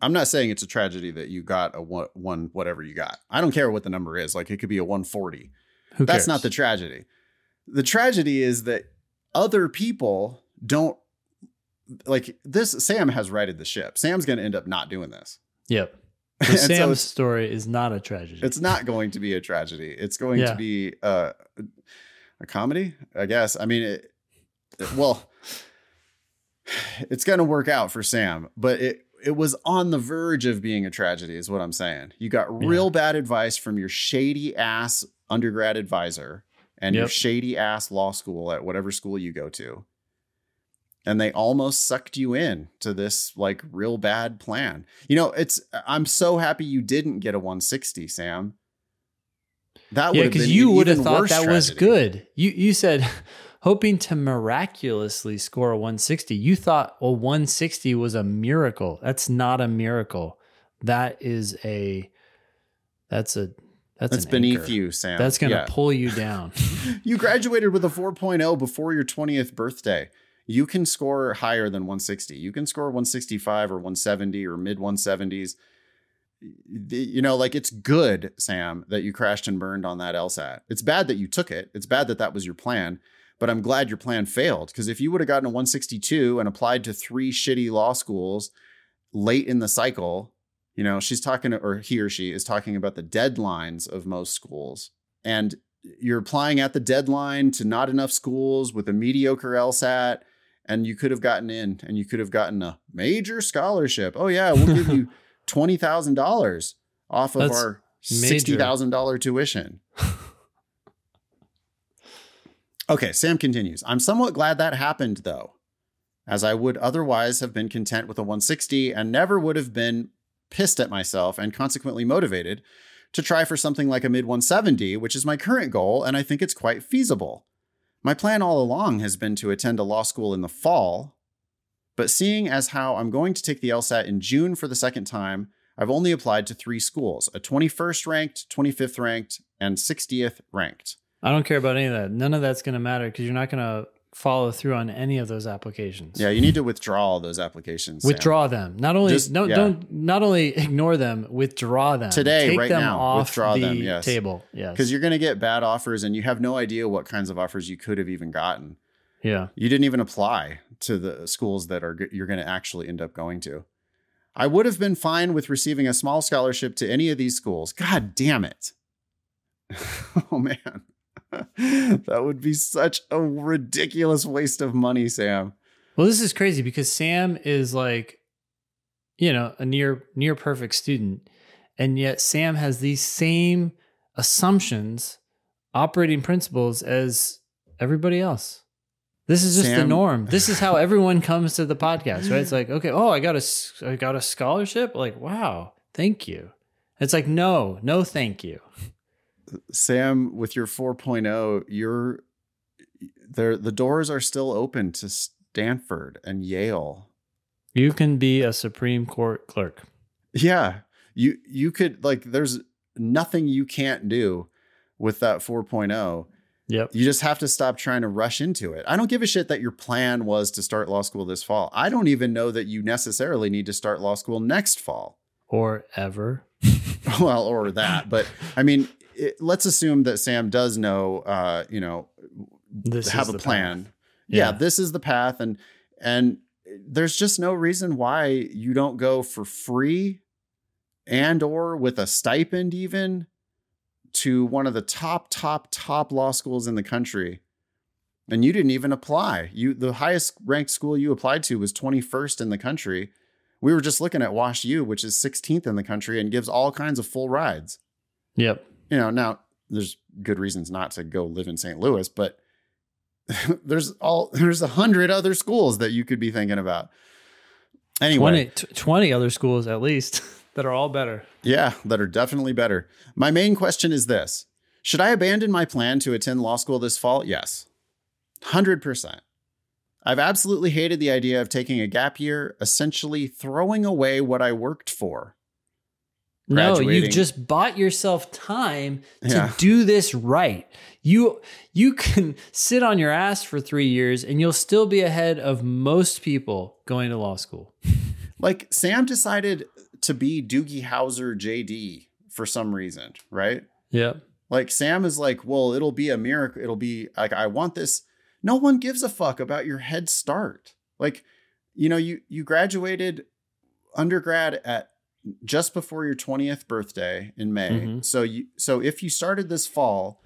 I'm not saying it's a tragedy that you got a one, one whatever you got. I don't care what the number is. Like it could be a 140.
Who
That's
cares?
not the tragedy. The tragedy is that other people don't like this. Sam has righted the ship. Sam's going to end up not doing this.
Yep. (laughs) So
And so
Sam's story is not a tragedy.
It's not going to be a tragedy. It's going
Yeah.
to be uh, a comedy, I guess. I mean, it, it- well, it's going to work out for Sam, but it it was on the verge of being a tragedy, is what I'm saying. You got real bad advice from your shady ass undergrad advisor and your shady ass law school at whatever school you go to. And they almost sucked you in to this like real bad plan. You know, it's I'm so happy you didn't get a 160, Sam. That
yeah, because you would have thought that was good. You you said (laughs) hoping to miraculously score a 160. You thought a 160 was a miracle. That's not a miracle. That is a that's a that's,
That's beneath
anchor.
you, Sam.
That's gonna
Yeah.
pull you (laughs) down.
You graduated with a 4.0 before your 20th birthday. You can score higher than 160. You can score 165 or 170 or mid 170s. You know, like it's good, Sam, that you crashed and burned on that LSAT. It's bad that you took it. It's bad that that was your plan, but I'm glad your plan failed because if you would have gotten a 162 and applied to three shitty law schools late in the cycle, you know, she's talking, or he or she is talking about the deadlines of most schools. And you're applying at the deadline to not enough schools with a mediocre LSAT, and you could have gotten in and you could have gotten a major scholarship. Oh, yeah, we'll give you (laughs) $20,000 off of
That's
our $60,000 tuition. (laughs) okay, Sam continues. I'm somewhat glad that happened, though, as I would otherwise have been content with a 160 and never would have been pissed at myself and consequently motivated to try for something like a mid 170, which is my current goal, and I think it's quite feasible. My plan all along has been to attend a law school in the fall, but seeing as how I'm going to take the LSAT in June for the second time, I've only applied to three schools a 21st ranked, 25th ranked, and 60th ranked.
I don't care about any of that. None of that's gonna matter because you're not gonna follow through on any of those applications.
Yeah, you need to withdraw all those applications. Sam.
Withdraw them. Not only
Just-
no,
yeah.
don't not only (laughs) ignore them, withdraw them
Today,
Take
right
them
now,
off
withdraw
the
them, yes.
table. Yes,
Because you're going to get bad offers and you have no idea what kinds of offers you could have even gotten.
yeah.
You didn't even apply to the schools that are you're going to actually end up going to. I would have been fine with receiving a small scholarship to any of these schools. God damn it. (laughs) oh man. (laughs) that would be such a ridiculous waste of money, Sam.
Well, this is crazy because Sam is like, you know, a near near perfect student, and yet Sam has these same assumptions, operating principles as everybody else. This is just the norm. This is how everyone comes to the podcast, right? It's like, (laughs) okay, oh, I got a I got a scholarship. Like, wow, thank you. It's like, no, no, thank you.
Sam, with your 4.0, you're there the doors are still open to Stanford and Yale.
You can be a Supreme Court clerk.
Yeah. You you could like there's nothing you can't do with that 4.0.
Yep.
You just have to stop trying to rush into it. I don't give a shit that your plan was to start law school this fall. I don't even know that you necessarily need to start law school next fall.
Or ever. (laughs)
well, or that, but I mean, it, let's assume that Sam does know uh, you know,
This
have a plan. Yeah.
Yeah.
this is the path and and there's just no reason why you don't go for free and or with a stipend even to one of the top top top law schools in the country. And you didn't even apply. You the highest ranked school you applied to was 21st in the country We were just looking at Wash U, which is 16th in the country and gives all kinds of full rides.
Yep.
You know, now there's good reasons not to go live in St. Louis, but (laughs) there's all there's a hundred other schools that you could be thinking about. Anyway,
20, t- 20 other schools at least (laughs) that are all better.
yeah, that are definitely better. My main question is this: Should I abandon my plan to attend law school this fall? Yes, hundred percent. I've absolutely hated the idea of taking a gap year, essentially throwing away what I worked for.
No, you've just bought yourself time to
Yeah.
do this right. You you can (laughs) sit on your ass for 3 years and you'll still be ahead of most people going to law school. (laughs)
Like Sam decided to be Doogie Howser JD for some reason, right?
Yep.
Like Sam is like, well, it'll be a miracle. It'll be like, I want this. No one gives a fuck about your head start. Like, you know, you you graduated undergrad at just before your 20th birthday in May.
Mhm.
So you so if you started this fall,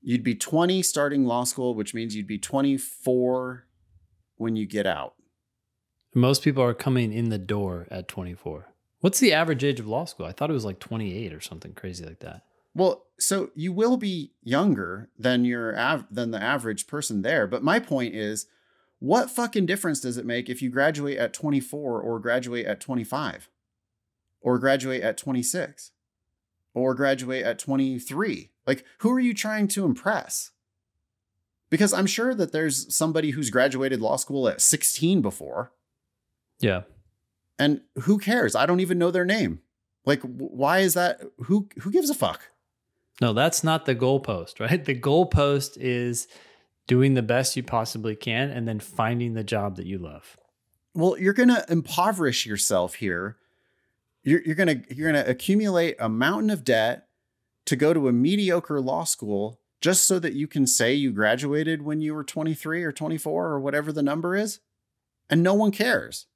you'd be 20 starting law school, which means you'd be 24 when you get out.
Most people are coming in the door at 24. What's the average age of law school? I thought it was like 28 or something crazy like that.
Well, so you will be younger than your av- than the average person there, but my point is what fucking difference does it make if you graduate at 24 or graduate at 25 or graduate at 26 or graduate at 23? Like who are you trying to impress? Because I'm sure that there's somebody who's graduated law school at 16 before
Yeah.
and who cares? I don't even know their name. Like why is that who who gives a fuck?
No, that's not the goalpost, right? The goalpost is doing the best you possibly can and then finding the job that you love.
well you're going to impoverish yourself here you're, you're to you're to accumulate a mountain of debt to go to a mediocre law school just so that you can say you graduated when you were 23 or 24 or whatever the number is and no one cares.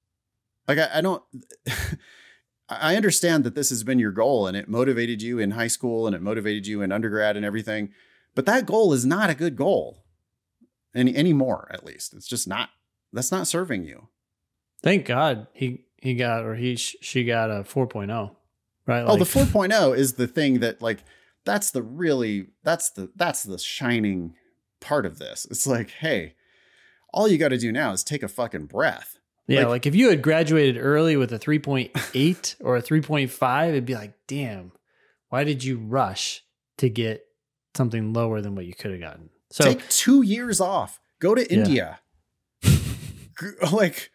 Like i, I don't (laughs) i understand that this has been your goal and it motivated you in high school and it motivated you in undergrad and everything but that goal is not a good goal any anymore at least. It's just not that's not serving you.
Thank God. He he got or he she got a 4.0, right?
oh, the
Like-
4.0 is the thing that like that's the really that's the that's the shining part of this. It's like, hey, all you got to do now is take a fucking breath.
Yeah,
Like-
like, if you had graduated early with a 3.8 (laughs) or a 3.5, it'd be like, damn, why did you rush to get something lower than what you could have gotten? So
take 2 years off. Go to India. (laughs) G- (laughs) like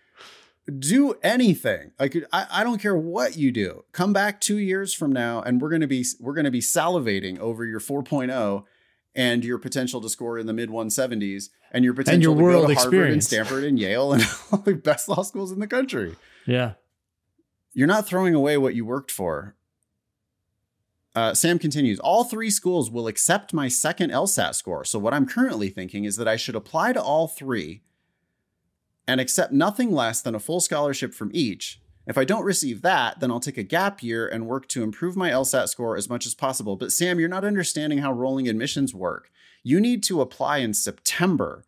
do anything. Like I, I don't care what you do. Come back 2 years from now and we're going to be we're going to be salivating over your 4.0 and your potential to score in the mid 170s and your potential
your
to go
world
to Harvard and. Stanford and Yale and (laughs) all the best law schools in the country.
yeah,
You're not throwing away what you worked for. Uh, Sam continues, all three schools will accept my second LSAT score. So, what I'm currently thinking is that I should apply to all three and accept nothing less than a full scholarship from each. If I don't receive that, then I'll take a gap year and work to improve my LSAT score as much as possible. But, Sam, you're not understanding how rolling admissions work. You need to apply in September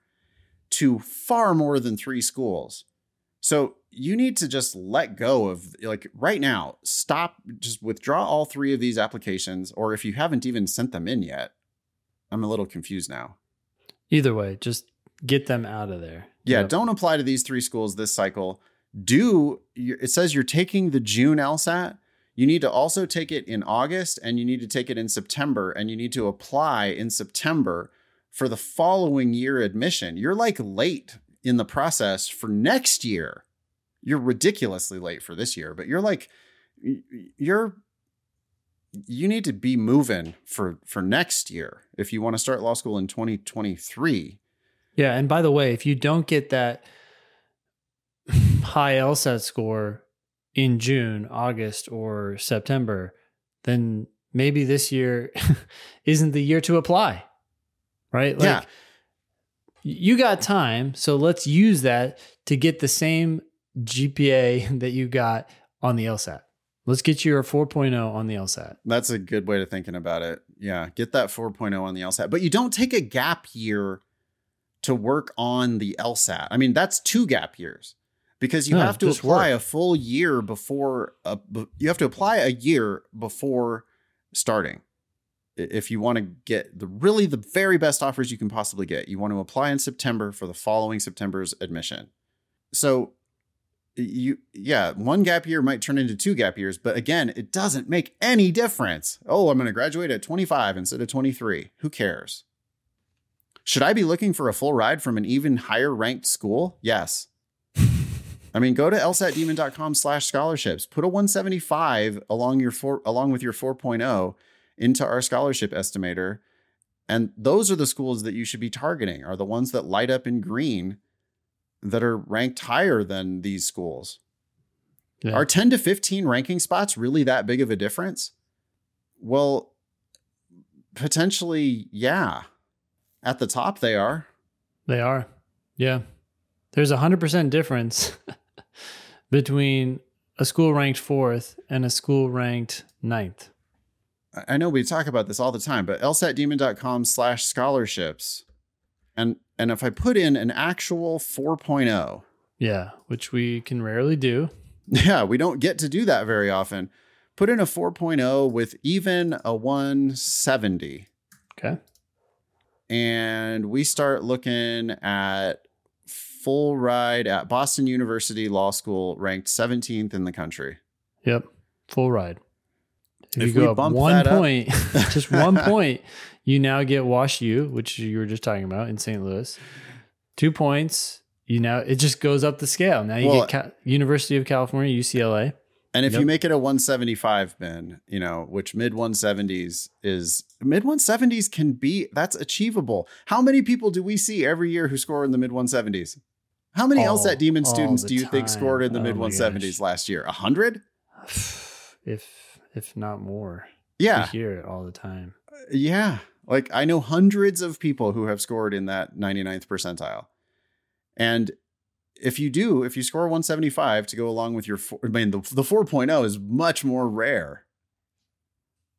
to far more than three schools. So you need to just let go of like right now, stop, just withdraw all three of these applications, or if you haven't even sent them in yet, I'm a little confused now.
either way, just get them out of there.
Yeah,
Yep.
don't apply to these three schools this cycle. Do it says you're taking the June LSAT. You need to also take it in August and you need to take it in September and you need to apply in September for the following year admission. You're like late in the process for next year. You're ridiculously late for this year, but you're like you're you need to be moving for for next year if you want to start law school in 2023.
Yeah, and by the way, if you don't get that high LSAT score in June, August, or September, then maybe this year (laughs) isn't the year to apply. Right? Like
Yeah.
you got time, so let's use that to get the same GPA (laughs) that you got on the LSAT. Let's get you a 4.0 on the LSAT.
That's a good way of thinking about it. Yeah, get that 4.0 on the LSAT. But you don't take a gap year to work on the LSAT. I mean, that's two gap years. because you
No,
have to apply
work.
a full year before a, b- you have to apply a year before starting if you want to get the really the very best offers you can possibly get you want to apply in september for the following september's admission so you yeah one gap year might turn into two gap years but again it doesn't make any difference oh i'm going to graduate at 25 instead of 23 who cares should i be looking for a full ride from an even higher ranked school yes (laughs) I mean, go to lsatdemon.com slash scholarships. Put a 175 along your four, along with your 4.0 into our scholarship estimator. And those are the schools that you should be targeting, are the ones that light up in green that are ranked higher than these schools.
Yeah.
Are 10 to 15 ranking spots really that big of a difference? Well, potentially, yeah. At the top, they are.
They are. Yeah. There's a 100% difference (laughs) between a school ranked fourth and a school ranked ninth.
I- know we talk about this all the time, but lsatdemon.com slash scholarships. And and if I put in an actual 4.0,
Yeah. Which we can rarely do. (laughs)
yeah, we don't get to do that very often. Put in a 4.0 with even a 170.
Okay.
And we start looking at full ride at Boston University Law School, ranked 17th in the country.
Yep. Full ride. If,
If
you
we
go up one
that up-
point, (laughs) just one (laughs) point, you now get Wash U, which you were just talking about in St. Louis. Two points, you now it just goes up the scale. Now you
Well-
get Ca- University of California, UCLA.
And if
Yep.
you make it a 175 bin, you know, which mid 170s is mid 170s can be that's achievable. How many people do we see every year who score in the mid 170s? How many
All-
LSAT Demon students do you think scored in the
Oh
mid 170s
gosh.
last year? A hundred? (sighs)
If if not more.
Yeah.
We hear it all the time.
Uh, yeah. Like I know hundreds of people who have scored in that 99th percentile. And if you do, if you score 175 to go along with your, four, I mean, the, the 4.0 is much more rare.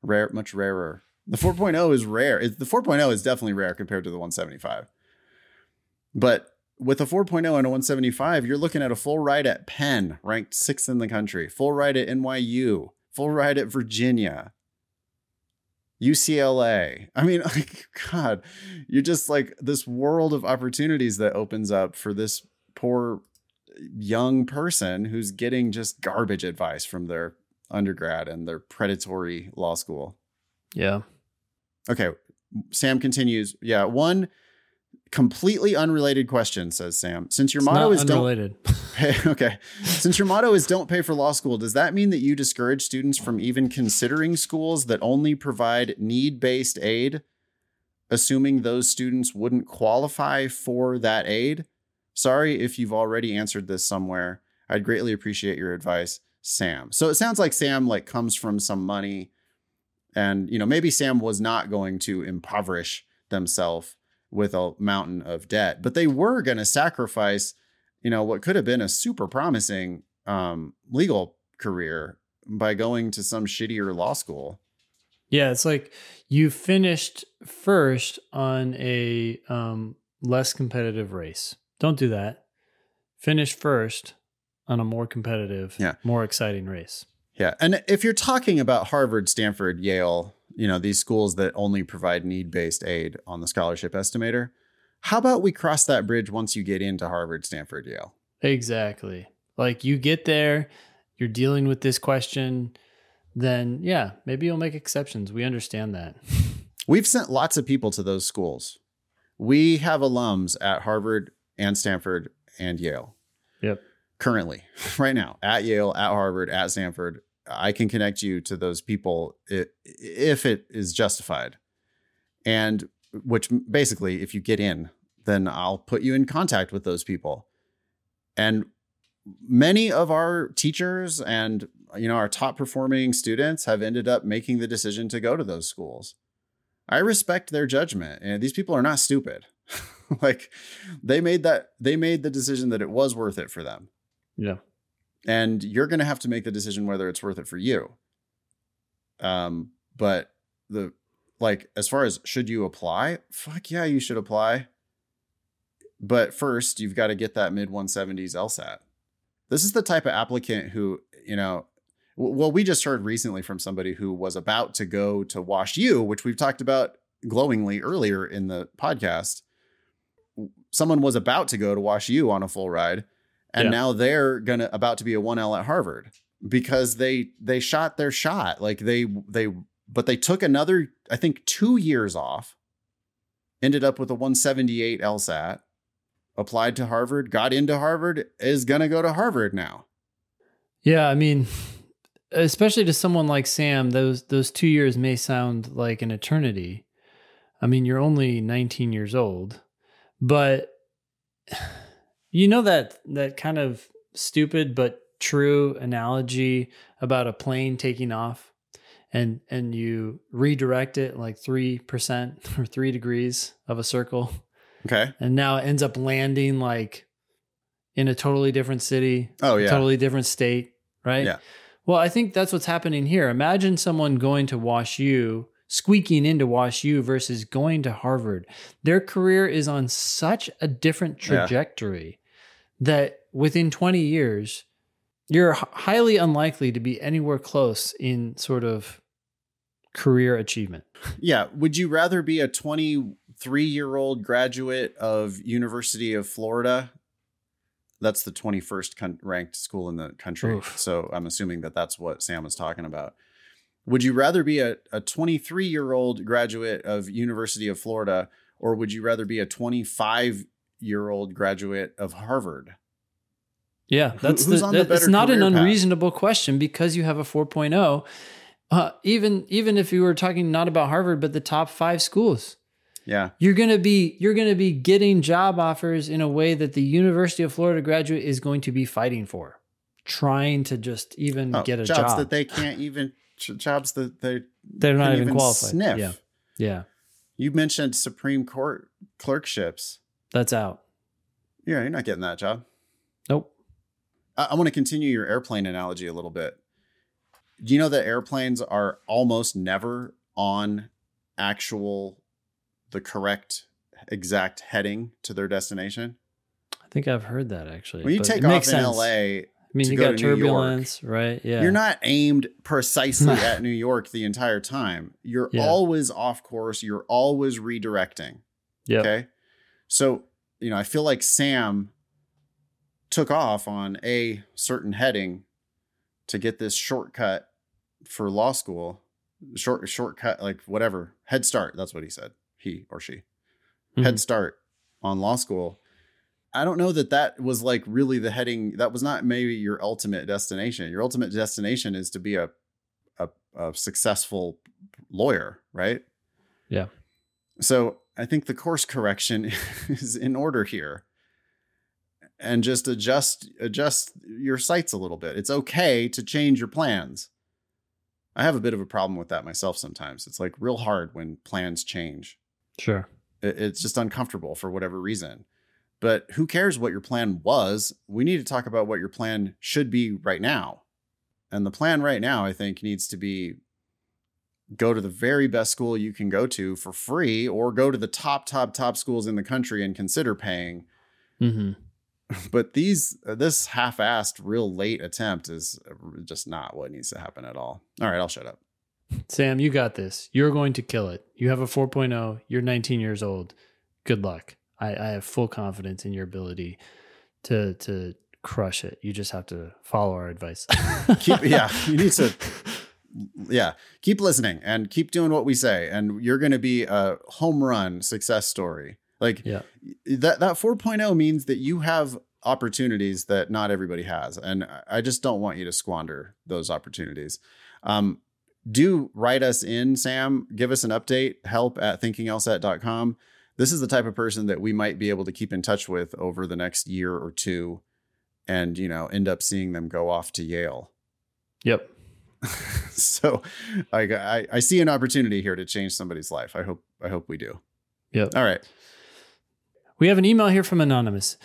Rare, much rarer. The 4.0 is rare. It, the 4.0 is definitely rare compared to the 175. But with a 4.0 and a 175, you're looking at a full ride at Penn, ranked sixth in the country, full ride at NYU, full ride at Virginia, UCLA. I mean, (laughs) like, God, you're just like this world of opportunities that opens up for this poor young person who's getting just garbage advice from their undergrad and their predatory law school.
Yeah.
Okay. Sam continues. Yeah. One completely unrelated question, says Sam. Since your
It's
motto is don't pay, (laughs) okay. Since your motto is don't pay for law school, does that mean that you discourage students from even considering schools that only provide need based aid, assuming those students wouldn't qualify for that aid? Sorry if you've already answered this somewhere. I'd greatly appreciate your advice, Sam. So it sounds like Sam like comes from some money and you know maybe Sam was not going to impoverish themselves with a mountain of debt, but they were going to sacrifice you know what could have been a super promising um, legal career by going to some shittier law school.
Yeah, it's like you finished first on a um, less competitive race. Don't do that. Finish first on a more competitive,
Yeah.
more exciting race.
Yeah, and if you're talking about Harvard, Stanford, Yale, you know these schools that only provide need-based aid on the scholarship estimator, how about we cross that bridge once you get into Harvard, Stanford, Yale?
Exactly. Like you get there, you're dealing with this question, then yeah, maybe you'll make exceptions. We understand that.
We've sent lots of people to those schools. We have alums at Harvard and Stanford and Yale.
Yep.
Currently, (laughs) right now, at Yale, at Harvard, at Stanford, I can connect you to those people if it is justified. And which basically, if you get in, then I'll put you in contact with those people. And many of our teachers and you know our top performing students have ended up making the decision to go to those schools. I respect their judgment. And these people are not stupid. (laughs) (laughs) like they made that they made the decision that it was worth it for them.
Yeah.
And you're going to have to make the decision whether it's worth it for you. Um but the like as far as should you apply? Fuck yeah, you should apply. But first, you've got to get that mid 170s LSAT. This is the type of applicant who, you know, well, we just heard recently from somebody who was about to go to Wash U, which we've talked about glowingly earlier in the podcast. Someone was about to go to Wash U on a full ride, and
Yeah.
now they're gonna about to be a 1L at Harvard because they they shot their shot. Like they they but they took another, I think, two years off, ended up with a 178 LSAT, applied to Harvard, got into Harvard, is gonna go to Harvard now.
Yeah, I mean, especially to someone like Sam, those those two years may sound like an eternity. I mean, you're only 19 years old, but you know that that kind of stupid but true analogy about a plane taking off and and you redirect it like 3% (laughs) or 3 degrees of a circle
Okay.
and now it ends up landing like in a totally different city
Oh yeah.
totally different state, right?
Yeah.
Well, I think that's what's happening here. Imagine someone going to Wash U, squeaking into Wash U versus going to Harvard. Their career is on such a different
Yeah.
trajectory that within 20 years, you're highly unlikely to be anywhere close in sort of career achievement.
Yeah. Would you rather be a 23 year old graduate of University of Florida? That's the 21st con- ranked school in the country.
Oof.
So I'm assuming that that's what Sam was talking about. Would you rather be a, a 23 year old graduate of University of Florida, or would you rather be a 25 year old graduate of Harvard?
Yeah,
Who-
that's
who's
the,
on the
that- it's not an
career path?
unreasonable question because you have a 4.0. Uh, even even if you were talking not about Harvard but the top 5 schools.
Yeah.
You're going to be you're to be getting job offers in a way that the University of Florida graduate is going to be fighting for. Trying to just even
Oh,
get a
jobs
job.
that they can't even, jobs that they
They're not even, qualified.
sniff.
Yeah. Yeah.
You mentioned Supreme Court clerkships.
That's out.
Yeah, you're not getting that job.
Nope.
I, I want to continue your airplane analogy a little bit. Do you know that airplanes are almost never on actual, the correct exact heading to their destination?
I think I've heard that actually.
When you take off in
sense.
LA,
I mean,
to
you
go
got
to New York,
turbulence, right? Yeah.
you're not aimed precisely (laughs) at New York the entire time. You're
Yeah.
always off course. You're always redirecting.
Yep.
Okay. So, you know, I feel like Sam took off on a certain heading to get this shortcut for law school. Short shortcut, like whatever. Head start. That's what he said. He or she.
Mhm.
Head start on law school. I don't know that that was like really the heading. That was not maybe your ultimate destination. Your ultimate destination is to be a a, a successful lawyer, right?
Yeah.
So I think the course correction (laughs) is in order here. And just adjust adjust your sights a little bit. It's okay to change your plans. I have a bit of a problem with that myself sometimes. It's like real hard when plans change.
Sure.
It- It's just uncomfortable for whatever reason. But who cares what your plan was? We need to talk about what your plan should be right now. And the plan right now, I think, needs to be go to the very best school you can go to for free or go to the top, top, top schools in the country and consider paying.
hmm (laughs)
But these, uh, this half assed, real late attempt is uh, just not what needs to happen at all. All right, I'll shut up.
Sam, you got this. You're going to kill it. You have a 4.0. You're 19 years old. Good luck. I, I have full confidence in your ability to to crush it. You just have to follow our advice. (laughs)
Keep, yeah, you need to yeah keep listening and keep doing what we say. And you're going to be a home run success story. Like
Yeah.
that that 4.0 means that you have opportunities that not everybody has. And i just don't want you to squander those opportunities. Um do write us in sam. Give us an update. Help at thinkinglsat.com this is the type of person that we might be able to keep in touch with over the next year or two and you know end up seeing them go off to yale
Yep. (laughs)
so I, I I see an opportunity here to change somebody's life. I hope I hope we do.
Yep.
All right.
We have an email here from Anonymous.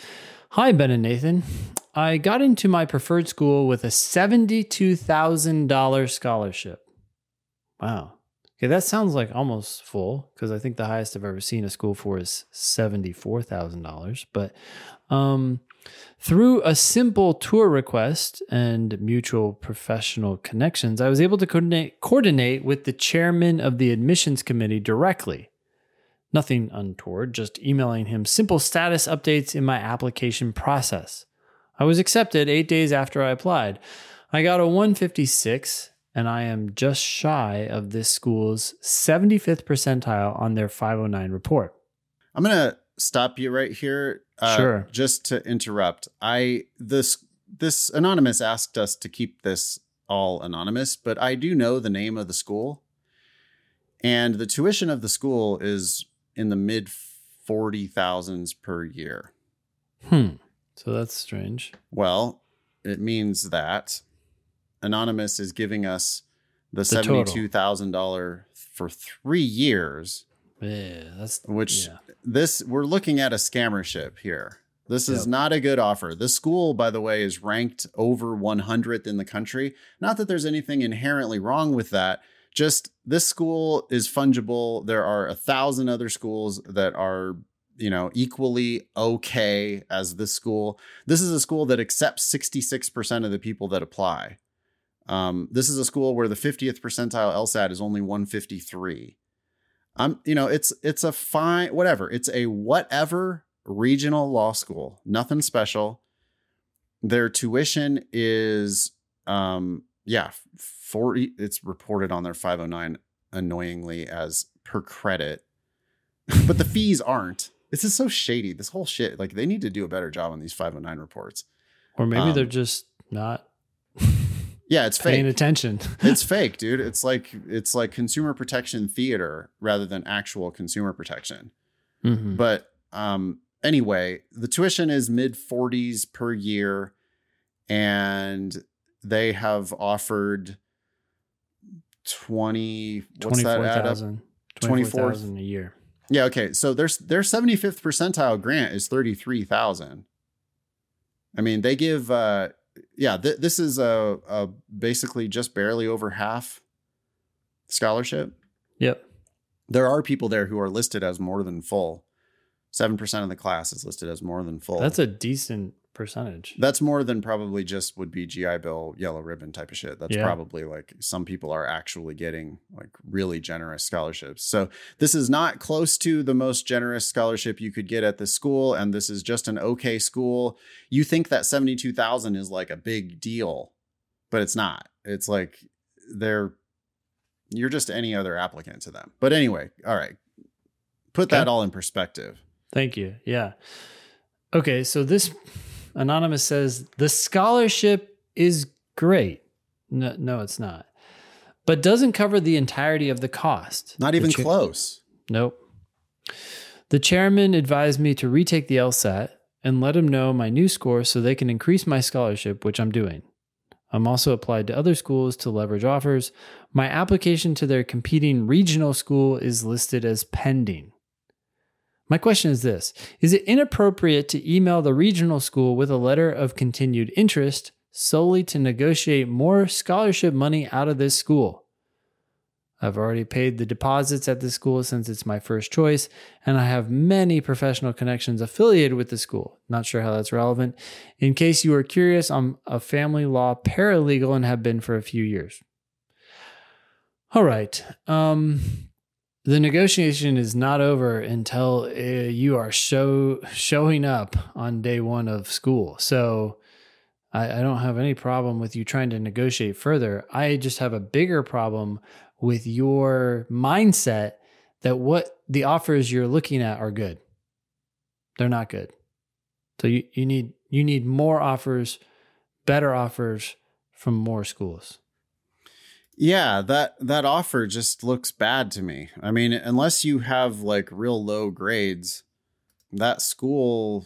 Hi, Ben and Nathan. I got into my preferred school with a $72,000 scholarship. Wow. Okay, that sounds like almost full because I think the highest I've ever seen a school for is seventy-four thousand dollars. But um, through a simple tour request and mutual professional connections, I was able to coordinate, coordinate with the chairman of the admissions committee directly. Nothing untoward, just emailing him simple status updates in my application process. I was accepted eight days after I applied. I got a 156 and I am just shy of this school's 75th percentile on their 509 report.
I'm gonna stop you right here. Uh,
Sure.
Just to interrupt, I this this anonymous asked us to keep this all anonymous, but I do know the name of the school, and the tuition of the school is in the mid forty thousands per year.
Hmm. So that's strange.
Well, it means that Anonymous is giving us the,
The
seventy-two thousand dollar for three years.
Yeah, that's
Which
yeah.
this we're looking at a scammership here. This is
Yep.
not a good offer. This school, by the way, is ranked over 100th in the country. Not that there's anything inherently wrong with that. Just this school is fungible. There are a thousand other schools that are, you know, equally okay as this school. This is a school that accepts 66% of the people that apply. Um, this is a school where the 50th percentile LSAT is only 153. I'm, you know, it's it's a fine whatever. It's a whatever regional law school. Nothing special. Their tuition is um yeah, 40 it's reported on their 509 annoyingly as per credit. but the fees aren't. This is so shady. This whole shit. Like they need to do a better job on these 509 reports.
Or maybe
um,
they're just not
Yeah, it's
paying
fake.
attention. (laughs)
it's fake, dude. It's like it's like consumer protection theater rather than actual consumer protection.
Mhm.
But um, anyway, the tuition is mid 40s per year, and they have offered 20. What's that add up?
24,000
24
24,000 a year.
Yeah, okay. So their their 75th percentile grant is 33,000. I mean, they give uh yeah, th- this is a, a basically just barely over half scholarship.
Yep.
There are people there who are listed as more than full. 7% of the class is listed as more than full.
That's a decent percentage.
That's more than probably just would be GI Bill yellow ribbon type of shit. That's
Yeah.
probably like some people are actually getting like really generous scholarships. So this is not close to the most generous scholarship you could get at the school, and this is just an okay school. You think that seventy two thousand is like a big deal, but it's not. It's like they're you're just any other applicant to them. But anyway, all right, put that all in perspective.
Thank you. Yeah. Okay, so this anonymous says the scholarship is great. No, no, it's not. But doesn't cover the entirety of the cost.
Not even
cha-
close.
Nope. The chairman advised me to retake the LSAT and let him know my new score so they can increase my scholarship, which I'm doing. I'm also applied to other schools to leverage offers. My application to their competing regional school is listed as pending. My question is this Is it inappropriate to email the regional school with a letter of continued interest solely to negotiate more scholarship money out of this school? I've already paid the deposits at the school since it's my first choice, and I have many professional connections affiliated with the school. Not sure how that's relevant. In case you are curious, I'm a family law paralegal and have been for a few years. All right. Um, the negotiation is not over until uh, you are show showing up on day one of school. So I, I don't have any problem with you trying to negotiate further. I just have a bigger problem with your mindset that what the offers you're looking at are good. They're not good. So you, you need you need more offers, better offers from more schools.
Yeah, that that offer just looks bad to me. I mean, unless you have like real low grades, that school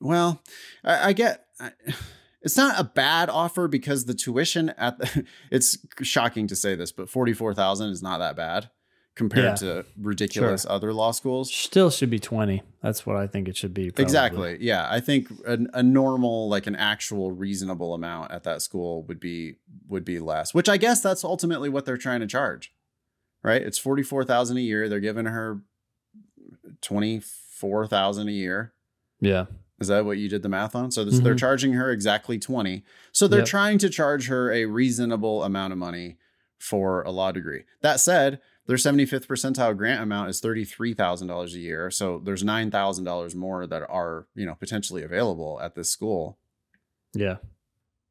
well, I, I get I, (sighs) it's not a bad offer because the tuition at the (laughs) it's shocking to say this, but 44,000 is not that bad compared
Yeah.
to ridiculous other law schools.
Still should be 20. That's what I think it should be. probably.
Exactly. Yeah, I think a, a normal, like an actual reasonable amount at that school would be would be less. Which I guess that's ultimately what they're trying to charge. right? It's 44,000 a year. They're giving her 24,000 a year.
Yeah.
Is that what you did the math on? So this, they're
Mhm.
charging her exactly 20. So they're
Yep.
trying to charge her a reasonable amount of money for a law degree. That said, their 75th percentile grant amount is $33,000 a year. So there's $9,000 more that are, you know, potentially available at this school.
Yeah.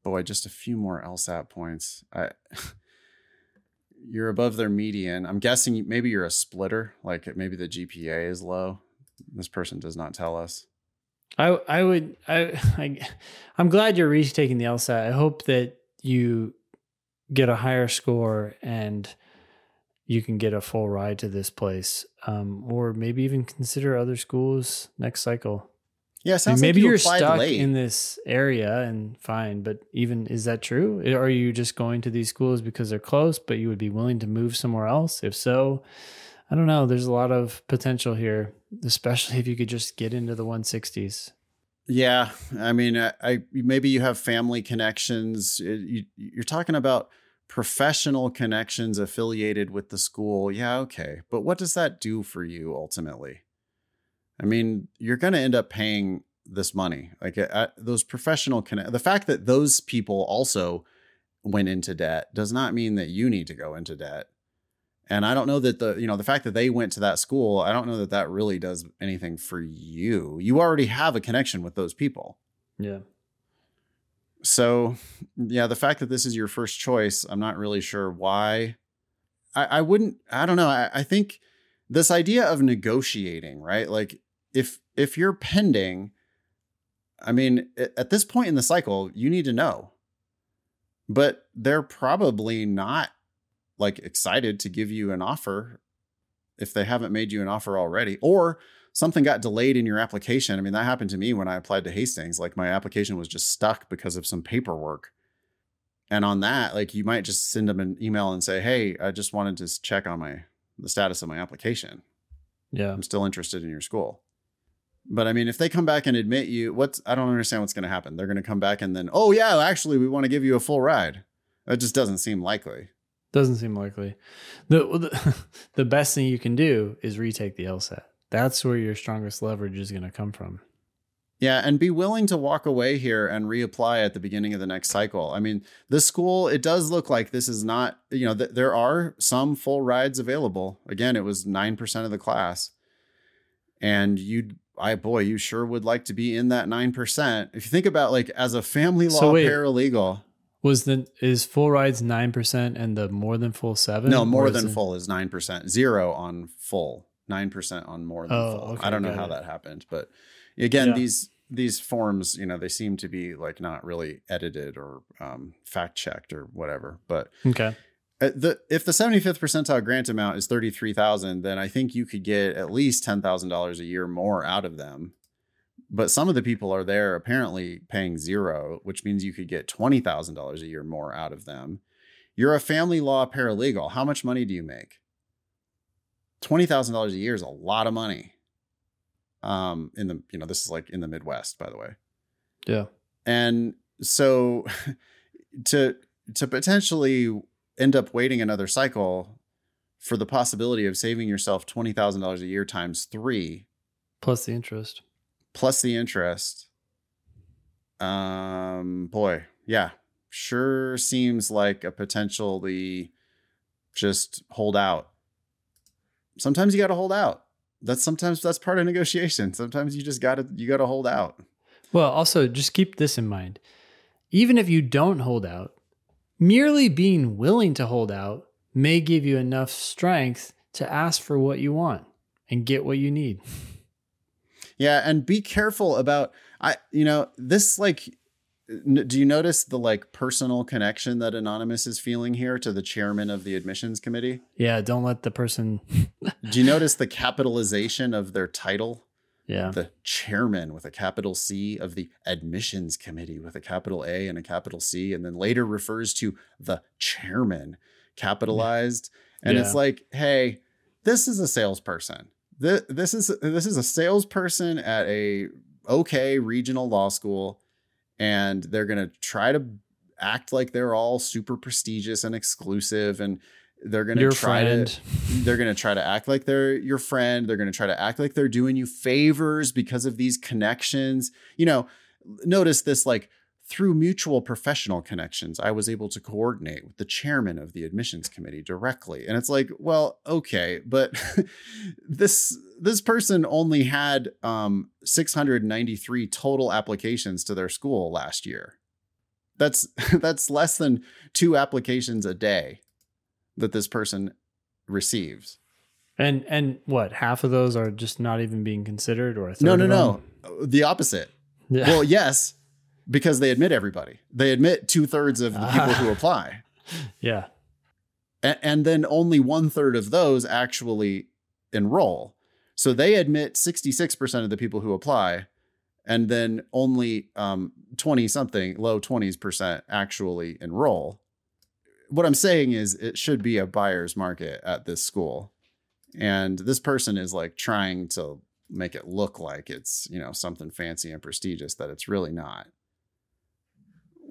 Oh, Boy, just a few more LSAT points. I (laughs) you're above their median. I'm guessing maybe you're a splitter, like maybe the GPA is low. This person does not tell us.
I I would I, I I'm glad you're retaking the LSAT. I hope that you get a higher score and you can get a full ride to this place, um, or maybe even consider other schools next cycle.
Yeah,
I mean,
sounds
maybe
like you
you're stuck
late.
in this area and fine, but even is that true? Are you just going to these schools because they're close, but you would be willing to move somewhere else? If so, I don't know. There's a lot of potential here, especially (laughs) if you could just get into the 160s.
Yeah, I mean, I, I maybe you have family connections. You, you're talking about professional connections affiliated with the school. Yeah, okay, but what does that do for you ultimately? I mean, you're going to end up paying this money. Like uh, those professional connect. The fact that those people also went into debt does not mean that you need to go into debt. And I don't know that the, you know, the fact that they went to that school, I don't know that that really does anything for you. You already have a connection with those people.
Yeah.
So, yeah, the fact that this is your first choice, I'm not really sure why. I, I wouldn't, I don't know. I, I think this idea of negotiating, right? Like if if you're pending, I mean, at this point in the cycle, you need to know. But they're probably not like excited to give you an offer if they haven't made you an offer already or something got delayed in your application. I mean, that happened to me when I applied to Hastings. Like my application was just stuck because of some paperwork. And on that, like you might just send them an email and say, "Hey, I just wanted to check on my the status of my application.
Yeah.
I'm still interested in your school." But I mean, if they come back and admit you, what's I don't understand what's going to happen. They're going to come back and then, "Oh yeah, actually we want to give you a full ride." That just doesn't seem likely.
Doesn't seem likely. The, the (laughs) the best thing you can do is retake the LSAT. That's where your strongest leverage is going to come from.
Yeah, and be willing to walk away here and reapply at the beginning of the next cycle. I mean, this school, it does look like this is not, you know, th- there are some full rides available. Again, it was 9% of the class. And you, I, boy, you sure would like to be in that 9%. If you think about like as a family law
So wait.
paralegal,
Was the is full rides nine percent and the more than full seven?
no, more than full is 9%, zero on full, 9% on more than
Oh,
full.
okay,
I don't know how
it.
that happened, but again,
Yeah.
these these forms, you know, they seem to be like not really edited or um, fact checked or whatever. But
Okay.
uh, the if the 75th percentile grant amount is 33,000, then I think you could get at least $10,000 a year more out of them. But some of the people are there apparently paying zero, which means you could get $20,000 a year more out of them. You're a family law paralegal. How much money do you make? $20,000 a year is a lot of money. Um in the you know this is like in the Midwest by the way
Yeah.
and so (laughs) to to potentially end up waiting another cycle for the possibility of saving yourself $20,000 a year times 3
Plus the interest.
plus the interest um boy yeah sure seems like a potentially just hold out sometimes you got to hold out that's sometimes that's part of negotiation sometimes you just got to you got to hold out
Well, also just keep this in mind. Even if you don't hold out, merely being willing to hold out may give you enough strength to ask for what you want and get what you need. (laughs)
Yeah, and be careful about I you know, this like do you notice the like personal connection that anonymous is feeling here to the chairman of the admissions committee?
Yeah, don't let the person
Do you notice the capitalization of their title?
Yeah.
The chairman with a capital C of the admissions committee with a capital A and a capital C and then later refers to the chairman capitalized and it's like, "Hey, this is a salesperson. This, this is this is a salesperson at a okay regional law school and they're going to try to act like they're all super prestigious and exclusive and They're gonna
Your
try
friend.
to (laughs) they're gonna try to act like they're your friend. They're gonna try to act like they're doing you favors because of these connections. You know, notice this like through mutual professional connections, I was able to coordinate with the chairman of the admissions committee directly. And it's like, well, okay, but (laughs) this this person only had um 693 total applications to their school last year. That's (laughs) that's less than two applications a day that this person receives.
And and what? Half of those are just not even being considered, or
No, no, no. The opposite.
Yeah.
Well, yes, because they admit everybody. They admit two thirds of the people who ah. apply. (laughs)
yeah.
A- and then only one third of those actually enroll. So they admit 66% of the people who apply, and then only um, 20 something, low 20s percent actually enroll. What I'm saying is, it should be a buyer's market at this school. And this person is like trying to make it look like it's, you know, something fancy and prestigious that it's really not.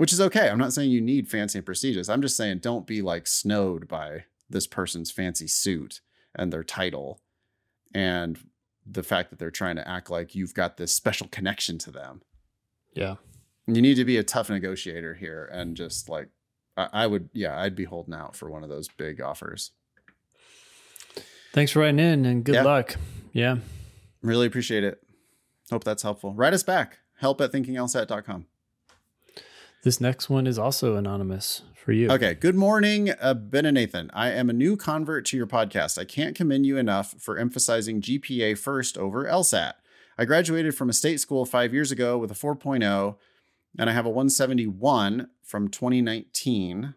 Which is okay. I'm not saying you need fancy and prestigious. I'm just saying don't be like snowed by this person's fancy suit and their title and the fact that they're trying to act like you've got this special connection to them.
Yeah.
You need to be a tough negotiator here and just like I, I would yeah, I'd be holding out for one of those big offers.
Thanks for writing in and good
Yeah.
luck. Yeah.
Really appreciate it. Hope that's helpful. Write us back. Help at thinkinglsat.com.
This next one is also anonymous for you.
Okay. Good morning, uh, Ben and Nathan. I am a new convert to your podcast. I can't commend you enough for emphasizing GPA first over LSAT. I graduated from a state school five years ago with a 4.0, and I have a 171 from 2019.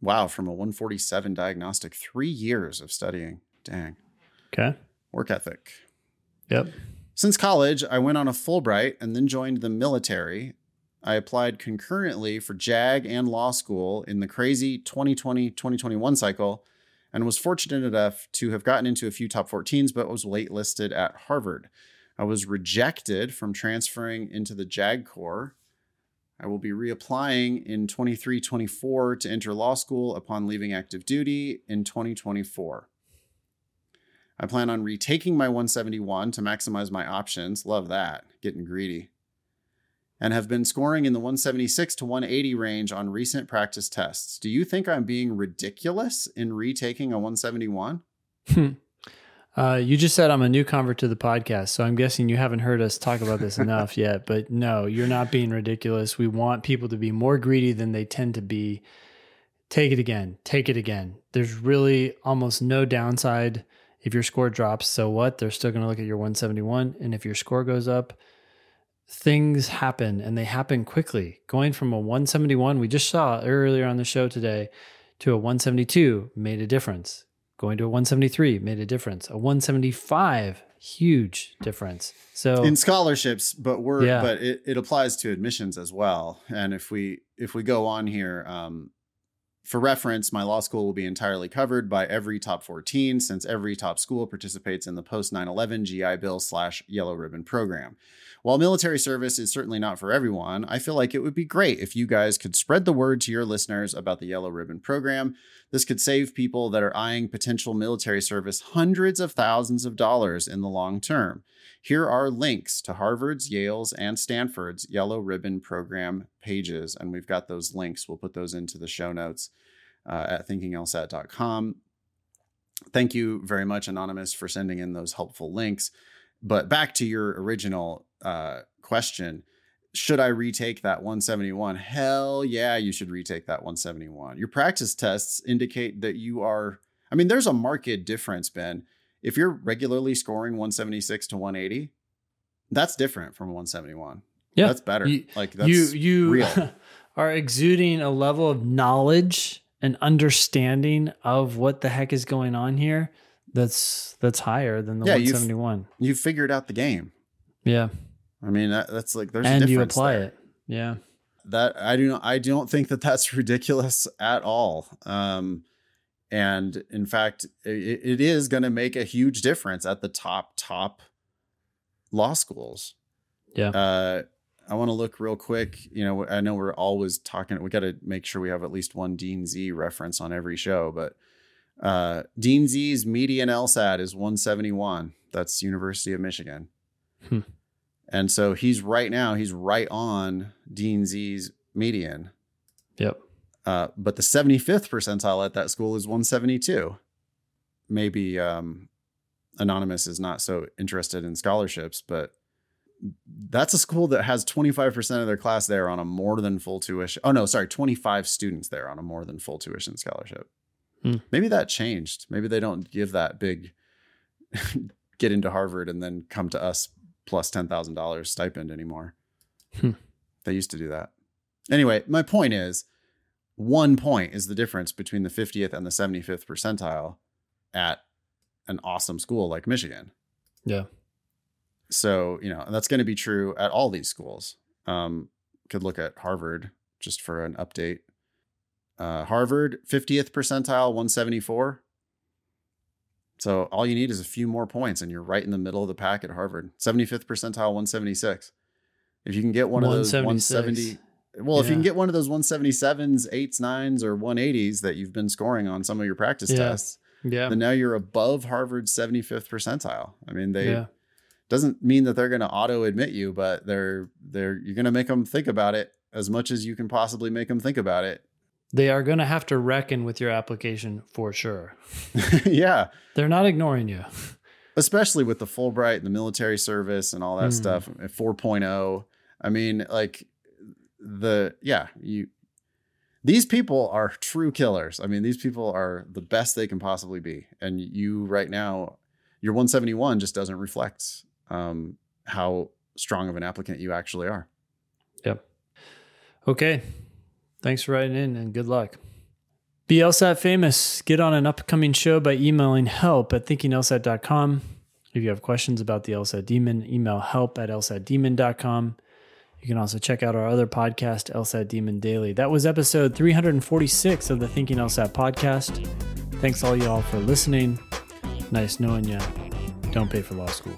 Wow, from a 147 diagnostic. Three years of studying. Dang.
Okay.
Work ethic.
Yep.
Since college, I went on a Fulbright and then joined the military. I applied concurrently for JAG and law school in the crazy 2020 2021 cycle and was fortunate enough to have gotten into a few top 14s, but was waitlisted at Harvard. I was rejected from transferring into the JAG Corps. I will be reapplying in 23 24 to enter law school upon leaving active duty in 2024. I plan on retaking my 171 to maximize my options. Love that. Getting greedy. And have been scoring in the 176 to 180 range on recent practice tests. Do you think I'm being ridiculous in retaking a 171?
Uh, you just said I'm a new convert to the podcast, so I'm guessing you haven't heard us talk about this enough (laughs) yet. But no, you're not being ridiculous. We want people to be more greedy than they tend to be. Take it again. Take it again. There's really almost no downside if your score drops. So what? They're still going to look at your 171. And if your score goes up, things happen and they happen quickly. Going from a 171, we just saw earlier on the show today, to a 172 made a difference. Going to a 173 made a difference. A 175, huge difference. So
in scholarships, but we're
Yeah.
but it, it applies to admissions as well. And if we if we go on here, um, for reference, my law school will be entirely covered by every top 14 since every top school participates in the post 9/11 GI Bill slash Yellow Ribbon program. While military service is certainly not for everyone, I feel like it would be great if you guys could spread the word to your listeners about the Yellow Ribbon program. This could save people that are eyeing potential military service hundreds of thousands of dollars in the long term. Here are links to Harvard's, Yale's, and Stanford's Yellow Ribbon program pages, and we've got those links. We'll put those into the show notes uh, at thinkinglsat.com. Thank you very much, Anonymous, for sending in those helpful links. But back to your original uh, question should I retake that 171? Hell yeah, you should retake that 171. Your practice tests indicate that you are, I mean, there's a marked difference, Ben. If you're regularly scoring 176 to 180, that's different from 171.
yeah,
That's better.
You-
like that's
you you
real. (laughs)
are exuding a level of knowledge and understanding of what the heck is going on here. That's that's higher than the
Yeah, you've-
171.
you figured out the game.
Yeah,
I mean, that, that's like there's a
and you apply
there.
it. Yeah.
that I do not I don't think that that's (laughs) ridiculous at all. Um, and in fact, it, it is going to make a huge difference at the top top law schools.
Yeah.
Uh, I want to look real quick. You know, I know we're always talking. We got to make sure we have at least one Dean Z reference on every show, but Uh, Dean Z's median LSAT is 171. That's University of Michigan.
Hmm.
And so he's right now, he's right on Dean Z's median.
Yep.
Uh, but the 75th percentile at that school is 172. Maybe um, Anonymous is not so interested in scholarships, but that's a school that has 25% of their class there on a more than full tuition. Oh, no, sorry, 25 students there on a more than full tuition scholarship.
Hmm.
Maybe that changed. Maybe they don't give that big (laughs) get into Harvard and then come to us plus $10,000 stipend anymore.
Hmm.
They used to do that. Anyway, my point is one point is the difference between the 50th and the 75th percentile at an awesome school like Michigan.
Yeah.
So, you know, that's going to be true at all these schools. Um, could look at Harvard just for an update. Uh, Harvard, 50th percentile, 174. So all you need is a few more points and you're right in the middle of the pack at Harvard. 75th percentile, 176. If you can get one of those 170,
176.
well, if you can get one of those 177s, 8s, 9s, or 180s that you've been scoring on some of your practice
Yeah.
tests,
Yeah.
then now you're above Harvard's 75th percentile. I mean, they
yeah.
doesn't mean that they're going to auto admit you, but they're they're you're going to make them think about it as much as you can possibly make them think about it.
They are going to have to reckon with your application for sure. (laughs)
yeah,
They're not ignoring you.
especially with the Fulbright and the military service and all that
Mm.
stuff. at 4.0. I mean, like the yeah, you these people are true killers. I mean, these people are the best they can possibly be. And you right now, your 171 just doesn't reflect um, how strong of an applicant you actually are.
Yep. Okay. Thanks for writing in and good luck. Be LSAT famous. Get on an upcoming show by emailing help at thinkinglsat.com. If you have questions about the LSAT Demon, email help at lsatdemon.com. You can also check out our other podcast, LSAT Demon Daily. That was episode 346 of the Thinking LSAT podcast. Thanks all y'all for listening. Nice knowing you. Don't pay for law school.